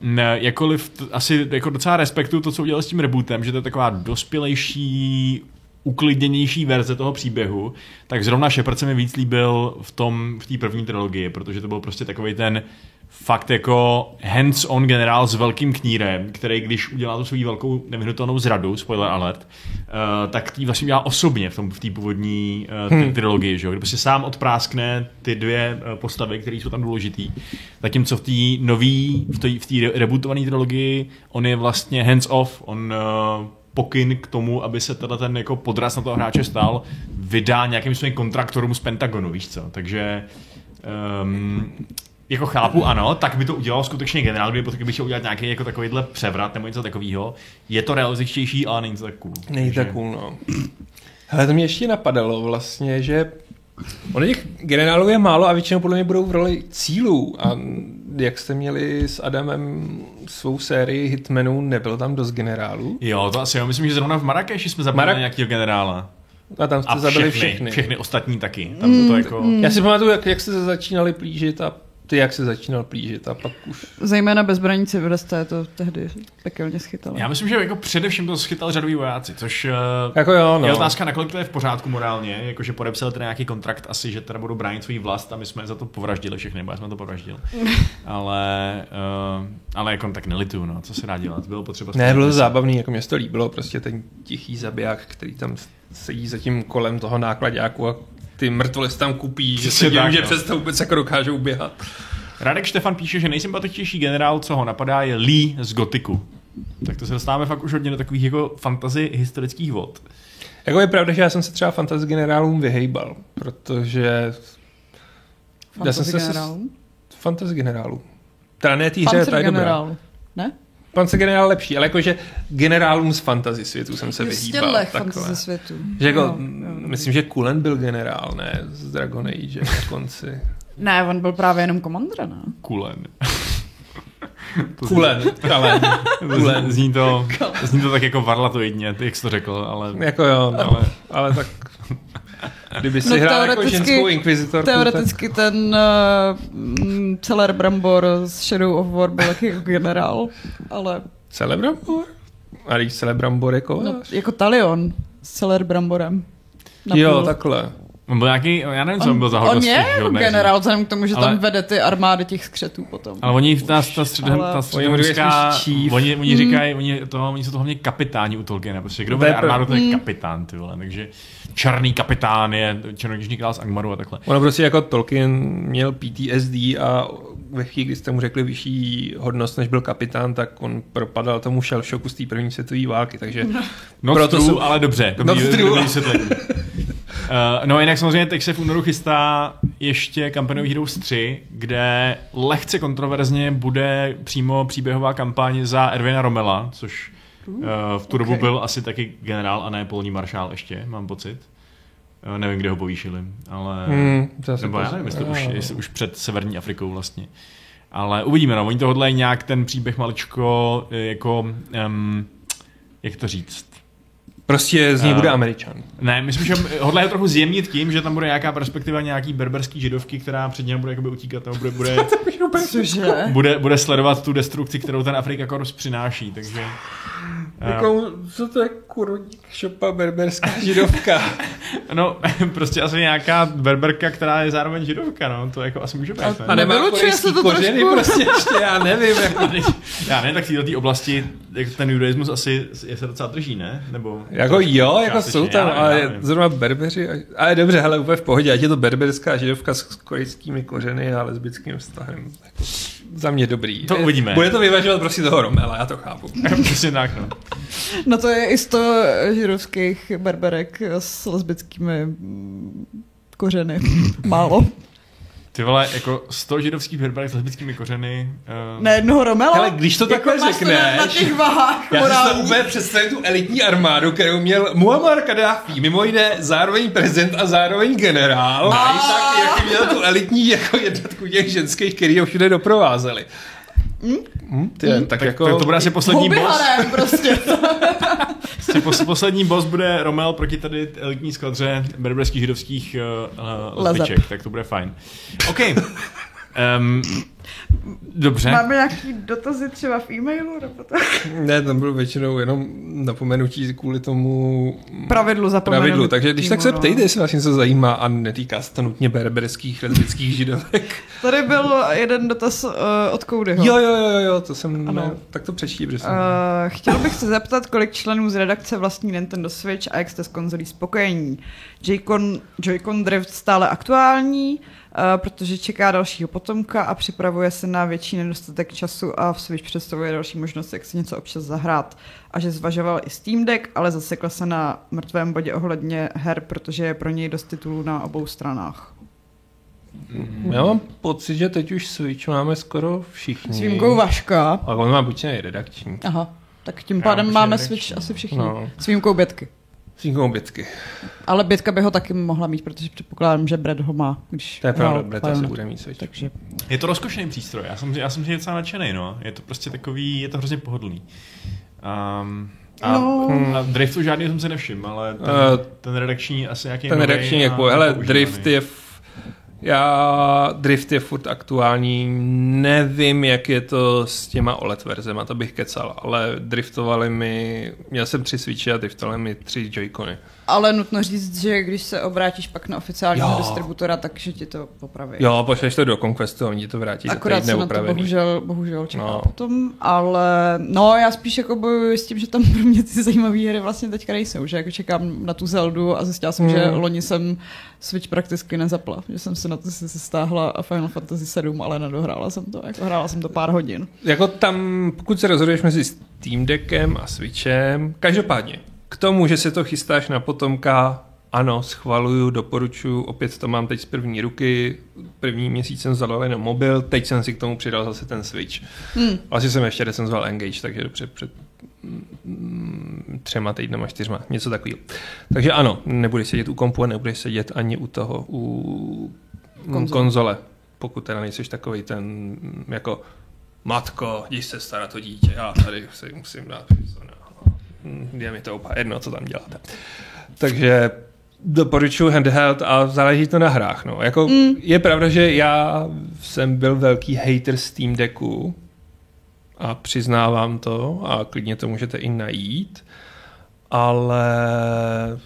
ne, jakkoliv asi jako docela respektuju to, co udělal s tím rebootem, že to je taková dospělejší, uklidněnější verze toho příběhu, tak zrovna Shepard se mi víc líbil v tom, v té první trilogii, protože to byl prostě takový ten fakt jako hands-on generál s velkým knírem, který když udělá tu svou velkou nevyhnutelnou zradu, spoiler alert, uh, tak tý vlastně udělá osobně v, tom, v té původní uh, hmm. trilogii, že jo? Kdy prostě sám odpráskne ty dvě uh, postavy, které jsou tam důležitý. Zatímco v té nový, v té v rebootované trilogii, on je vlastně hands-off, on uh, pokyn k tomu, aby se teda ten jako podraz na toho hráče stal, vydá nějakým svým kontraktorům z Pentagonu, víš co? Takže um, jako chápu, ano, tak by to udělal skutečně generál, kdyby potřeboval chtěl udělat nějaký jako takovýhle převrat nebo něco takového. Je to realističtější, ale není to tak cool. Není tak cool, no. Ale to mě ještě napadalo vlastně, že ono těch generálů je málo a většinou podle mě budou v roli cílů. A jak jste měli s Adamem svou sérii Hitmanů, nebylo tam dost generálů? Jo, to asi jo. Myslím, že zrovna v Marrakeši jsme zabili Marak... nějakého generála. A tam jste a zabili všechny, všechny. Všechny ostatní taky. Tam mm, to jako... Já si pamatuju, jak, jak jste začínali plížit a ty jak se začínal plížit a pak už... Zejména bezbraní civilisté to tehdy pekelně schytali. Já myslím, že jako především to schytal řadoví vojáci, což eh, jako jo, no. je otázka, nakolik to je v pořádku morálně, jakože podepsal teda nějaký kontrakt asi, že teda budou bránit svůj vlast a my jsme za to povraždili všechny, nebo jsme to povraždili. [LAUGHS] ale, uh, ale jako tak nelituju, no, co se dá dělat, bylo potřeba... Ne, bylo to zábavný, jako mě to líbilo, prostě ten tichý zabiják, který tam sedí za tím kolem toho nákladňáku a ty mrtvoly se tam kupí, že se dělí, že no. přes to vůbec jako dokážou běhat. Radek Štefan píše, že nejsympatičnější generál, co ho napadá, je Lee z Gotiku. Tak to se dostáváme fakt už hodně do takových jako fantazy historických vod. Jako je pravda, že já jsem se třeba fantasy generálům vyhejbal, protože... Fantasy generálům? Fantasy generálů. Teda ne té hře, ta je dobrá. Ne? Panzer generál lepší, ale jakože generálům z fantasy světu jsem se vyhýbal. Z fantasy světu. Že jako, no, no, myslím, že Kulen byl generál, ne? Z Dragon Age na konci. ne, on byl právě jenom komandra, ne? Kulen. Kulen, Kalen. Kulen. Zní to, zní to tak jako varla to jedně, jak jsi to řekl, ale... Jako jo, no, ale, ale tak Kdyby si no, hrál jako ženskou inkvizitorku. Teoreticky tak... ten uh, Celer Brambor z Shadow of War byl taky jako generál, ale... Celer Brambor? A když Celer Brambor jako no, Jako Talion s Celer Bramborem. Jo, takhle. On byl nějaký, já nevím, co on, byl za hodnosti. On je jako generál, vzhledem k tomu, že ale, tam vede ty armády těch skřetů potom. Ale oni, ta, ta, středem, ta středomorská, oni, oni říkají, oni, to, oni jsou to hlavně kapitáni u Tolkiena, protože kdo vede armádu, to je mm. kapitán, ty vole, takže černý kapitán je černokněžní král z Angmaru a takhle. Ono prostě jako Tolkien měl PTSD a ve chvíli, kdy jste mu řekli vyšší hodnost, než byl kapitán, tak on propadal tomu shocku z té první světové války, takže... No, no proto jsou... ale dobře, dobrý [LAUGHS] Uh, no jinak samozřejmě teď se v únoru chystá ještě Company Heroes 3, kde lehce kontroverzně bude přímo příběhová kampaň za Erwina Romela, což uh, v tu okay. dobu byl asi taky generál a ne polní maršál ještě, mám pocit. Uh, nevím, kde ho povýšili, ale... Hmm, nebo já nevím, jestli, už, jestli už před Severní Afrikou vlastně. Ale uvidíme, no, oni to hodlají nějak ten příběh maličko jako, um, jak to říct, Prostě z něj uh, bude Američan. Ne, myslím, že hodlají trochu zjemnit tím, že tam bude nějaká perspektiva nějaký berberský židovky, která před něm bude jakoby utíkat nebo bude, bude, [LAUGHS] bude, bude, sledovat tu destrukci, kterou ten Afrika Korps přináší, takže... Jako, co to je kuroník šopa berberská [LAUGHS] židovka? no, [LAUGHS] prostě asi nějaká berberka, která je zároveň židovka, no, to jako asi může být. A, a nemá se to kořeny trošku... prostě ještě, já nevím. [LAUGHS] Jako... já ne, tak v této oblasti jak ten judaismus asi je se docela drží, ne? Nebo jako jo, jako jsou tam, já, ale já zrovna berbeři, ale dobře, hele, úplně v pohodě, ať je to berberská židovka s korejskými kořeny a lesbickým vztahem. Jako, za mě dobrý. To uvidíme. Bude to vyvažovat prostě toho Romela, já to chápu. [LAUGHS] Přesně tak, no. no to je i sto židovských berberek s lesbickými kořeny. [LAUGHS] Málo. Ty vole, jako 100 židovských herbarek s lesbickými kořeny. Uh... Na jednoho Romela? Ale když to takhle jako řekneš, na, na těch vahách já si to úplně představím tu elitní armádu, kterou měl Muammar Gaddafi, mimo jiné zároveň prezident a zároveň generál. A, a tak, jak měl tu elitní jako jednotku těch ženských, který ho všude doprovázeli. Hmm? Hmm, ty, hmm? Tak, tak jako... To, to bude asi poslední boss. prostě. [LAUGHS] poslední boss bude Romel proti tady elitní skladře berberských židovských uh, lesbiček, tak to bude fajn. OK. Um, Dobře. Máme nějaký dotazy třeba v e-mailu nebo tak? Ne, tam bylo většinou jenom napomenutí kvůli tomu pravidlu, pravidlu. Takže když tak se no. ptejte, jestli vás něco zajímá a netýká se to nutně berberských lesbických židovek. Tady byl jeden dotaz uh, od Koudyho. Jo, jo, jo, jo, to jsem, ano. ne, tak to přečtí, Uh, chtěl bych se zeptat, kolik členů z redakce vlastní Nintendo Switch a jak jste s konzolí spokojení. Joy-Con, Joy-Con Drift stále aktuální, Eh, protože čeká dalšího potomka a připravuje se na větší nedostatek času a v Switch představuje další možnost, jak si něco občas zahrát. A že zvažoval i Steam Deck, ale zasekla se na mrtvém bodě ohledně her, protože je pro něj dost titulů na obou stranách. Já mám pocit, že teď už Switch máme skoro všichni. S výjimkou Vaška. A on má buď redakční. Aha, tak tím pádem máme redakční. Switch asi všichni. No. S výjimkou Bětky. Vzniknou bytky. Ale bytka by ho taky mohla mít, protože předpokládám, že Brad ho má. Když to je pravda, Brad asi bude mít Switch. Takže... Je to rozkošný přístroj, já jsem, já jsem si docela nadšený, no. Je to prostě takový, je to hrozně pohodlný. Um, a, no. a Driftu žádný jsem si nevšiml, ale ten, uh, ten redakční asi nějaký Ten redakční, jako, hele, Drift je já Drift je furt aktuální, nevím, jak je to s těma OLED verzema, to bych kecal, ale driftovali mi, měl jsem tři switchy a driftovali mi tři joycony. Ale nutno říct, že když se obrátíš pak na oficiálního jo. distributora, takže ti to popraví. Jo, pošleš to do Conquestu a oni ti to vrátí Akorát se na to bohužel, bohužel čeká no. potom, ale no já spíš jako bojuji s tím, že tam [LAUGHS] pro mě ty zajímavé hry vlastně teďka nejsou, že jako čekám na tu Zeldu a zjistila jsem, hmm. že loni jsem Switch prakticky nezapla, že jsem si na to si stáhla a Final Fantasy 7, ale nedohrála jsem to, jako hrála jsem to pár hodin. Jako tam, pokud se rozhoduješ mezi Steam Deckem a Switchem, každopádně, k tomu, že se to chystáš na potomka, ano, schvaluju, doporučuji, opět to mám teď z první ruky, první měsíc jsem zadal jenom mobil, teď jsem si k tomu přidal zase ten Switch. Hmm. Asi jsem ještě recenzoval Engage, takže před, před mm, třema týdnama, čtyřma, něco takového. Takže ano, nebudeš sedět u kompu a nebudeš sedět ani u toho, u konzole, konzole pokud teda nejseš takový ten jako matko, jdi se starat o dítě, já tady si musím dát je mi to úplně jedno, co tam děláte. Takže doporučuji handheld a záleží to na hrách. No. Jako, mm. Je pravda, že já jsem byl velký hater Steam Decku a přiznávám to a klidně to můžete i najít, ale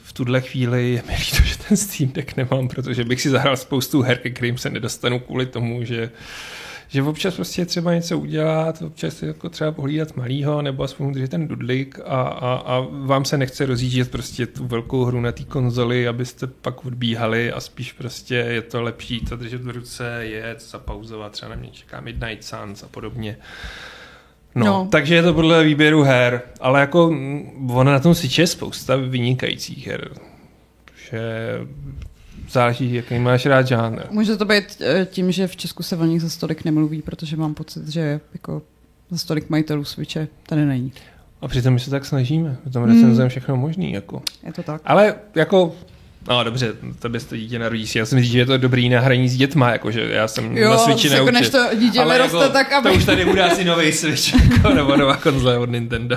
v tuhle chvíli je mi líto, že ten Steam Deck nemám, protože bych si zahrál spoustu her, ke kterým se nedostanu kvůli tomu, že že občas prostě třeba něco udělat, občas jako třeba pohlídat malýho, nebo aspoň držet ten dudlik a, a, a vám se nechce rozjíždět prostě tu velkou hru na té konzoli, abyste pak odbíhali a spíš prostě je to lepší to držet v ruce, jet, zapauzovat, třeba na mě čeká Midnight Suns a podobně. No, no, takže je to podle výběru her, ale jako ono na tom Switch je spousta vynikajících her. Že záleží, jaký máš rád žánr. Může to být eh, tím, že v Česku se o nich za stolik nemluví, protože mám pocit, že jako za stolik majitelů Switche tady není. A přitom my se tak snažíme, my tam recenzujeme hmm. všechno možný. Jako. Je to tak. Ale jako No dobře, tebe to dítě narodí si. Já si myslím, že je to dobrý na hraní s dětma, jakože já jsem jo, na Switchi jako než to dítě ale vyroste, jako, tak aby... To už tady bude asi nový Switch, [LAUGHS] jako, nebo nová konzole od Nintendo.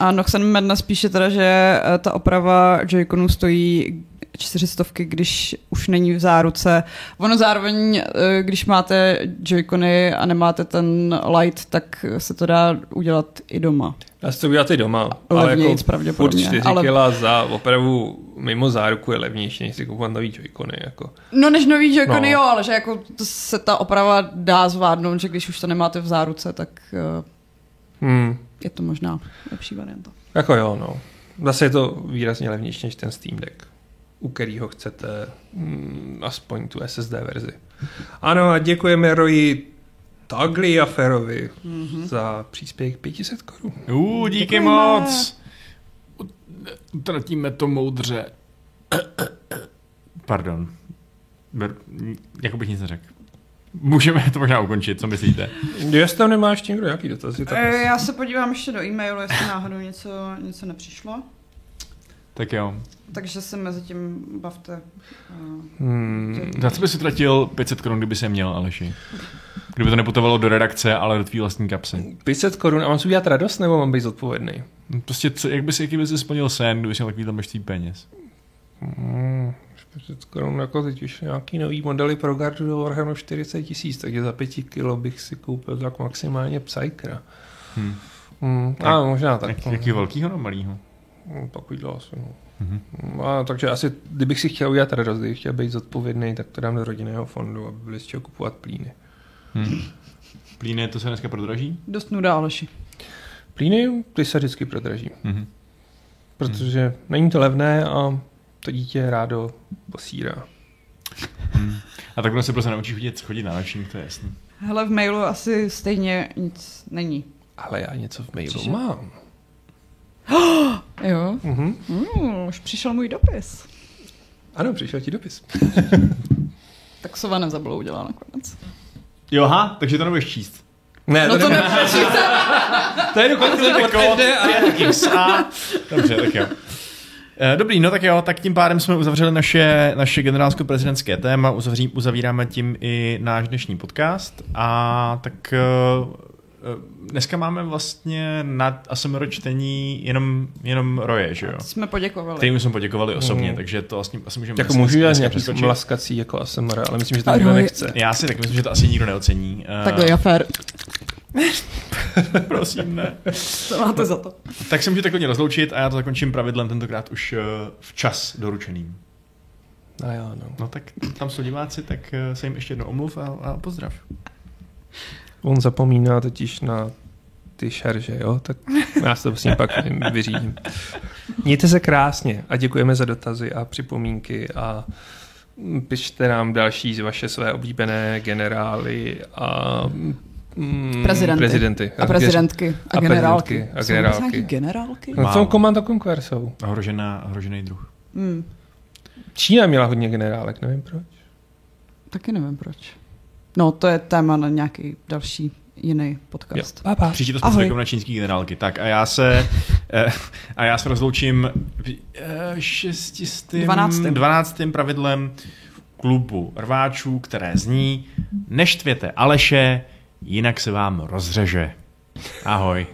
A Noxen Madness píše teda, že eh, ta oprava Joy-Conu stojí čtyřistovky, když už není v záruce. Ono zároveň, eh, když máte Joy-Cony a nemáte ten light, tak se to dá udělat i doma. Dá se to udělat i doma, Levnějc, ale jako furt 4 ale... kila za opravu mimo záruku je levnější, než si kupovat nový Joy-Cony. Jako. No než nový Joy-Cony no. jo, ale že jako se ta oprava dá zvládnout, že když už to nemáte v záruce, tak uh, hmm. je to možná lepší varianta. Jako jo, no. Zase je to výrazně levnější než ten Steam Deck u kterého chcete mm, aspoň tu SSD verzi. Ano a děkujeme Roji Tagliaferovi mm-hmm. za příspěvek 500 korun. Uh, díky Děkujeme. moc. Utratíme to moudře. Pardon. Jako bych nic neřekl. Můžeme to možná ukončit, co myslíte? Jestli tam nemáš někdo jaký dotazy, tak... E, já se podívám ještě do e-mailu, jestli náhodou něco, něco nepřišlo. Tak jo. Takže se mezi tím bavte. Hmm, za co bys utratil 500 korun, kdyby se měl, Aleši? Kdyby to neputovalo do redakce, ale do tvý vlastní kapsy. 500 korun a mám si udělat radost, nebo mám být zodpovědný? Prostě, co, jak bys, jaký bys si splnil sen, kdyby měl takový množství peněz? Hmm, 500 korun, jako teď už nějaký nový modely pro gardu do Warhammeru 40 tisíc, takže za 5 kilo bych si koupil tak maximálně Psykera. Hmm. Hmm, a možná tak. Jak, jaký velkýho nebo malýho? No, takovýhle asi. No. Mm-hmm. A, takže asi, kdybych si chtěl udělat radost, kdybych chtěl být zodpovědný, tak to dám do rodinného fondu, aby byli z čeho kupovat plíny. Hmm. Plíny, to se dneska prodraží? Dost nuda, Aleši. Plíny, ty se vždycky prodraží. Mm-hmm. Protože mm. není to levné a to dítě rádo posírá. Hmm. A takhle se prostě naučí chodit, chodit na nočník, to je jasný. Hele, v mailu asi stejně nic není. Ale já něco v mailu Cože? mám. Oh, [GASPS] jo? Mm-hmm. Mm, už přišel můj dopis. Ano, přišel ti dopis. [LAUGHS] tak Sova nezabilo udělá nakonec. Jo, aha, takže to nebudeš číst. Ne, no to, to nebudeš číst. [LAUGHS] to je dokonce od kód a... Dobře, tak jo. Eh, dobrý, no tak jo, tak tím pádem jsme uzavřeli naše, naše generálsko-prezidentské téma, uzavří, uzavíráme tím i náš dnešní podcast a tak uh, dneska máme vlastně na ASMR čtení jenom, jenom Roje, že jo? Jsme poděkovali. Kterým jsme poděkovali osobně, mm. takže to vlastně asi můžeme... Jako můžu dělat nějaký mlaskací jako ASMR, ale myslím, že to nikdo nechce. Já si tak myslím, že to asi nikdo neocení. Takhle je fér. [LAUGHS] Prosím, ne. To máte za to. Tak se můžete klidně rozloučit a já to zakončím pravidlem tentokrát už uh, včas doručeným. A jo, no. No tak tam jsou diváci, tak se jim ještě jednou omluv a, a pozdrav. On zapomíná totiž na ty šarže, jo? Tak já se to prostě pak vyřídím. Mějte se krásně a děkujeme za dotazy a připomínky a pište nám další z vaše své oblíbené generály a Mm, prezidenty. prezidenty. A prezidentky. A, a generálky. A generálky. Jsou generálky? No, jsou Command Conquer jsou. Ohrožená, ohrožený druh. Hmm. Čína měla hodně generálek, nevím proč. Taky nevím proč. No, to je téma na nějaký další jiný podcast. Jo. Pa, Příště to s na čínský generálky. Tak a já se eh, a já se rozloučím šestistým, 12. 12. pravidlem klubu rváčů, které zní neštvěte Aleše, jinak se vám rozřeže. Ahoj.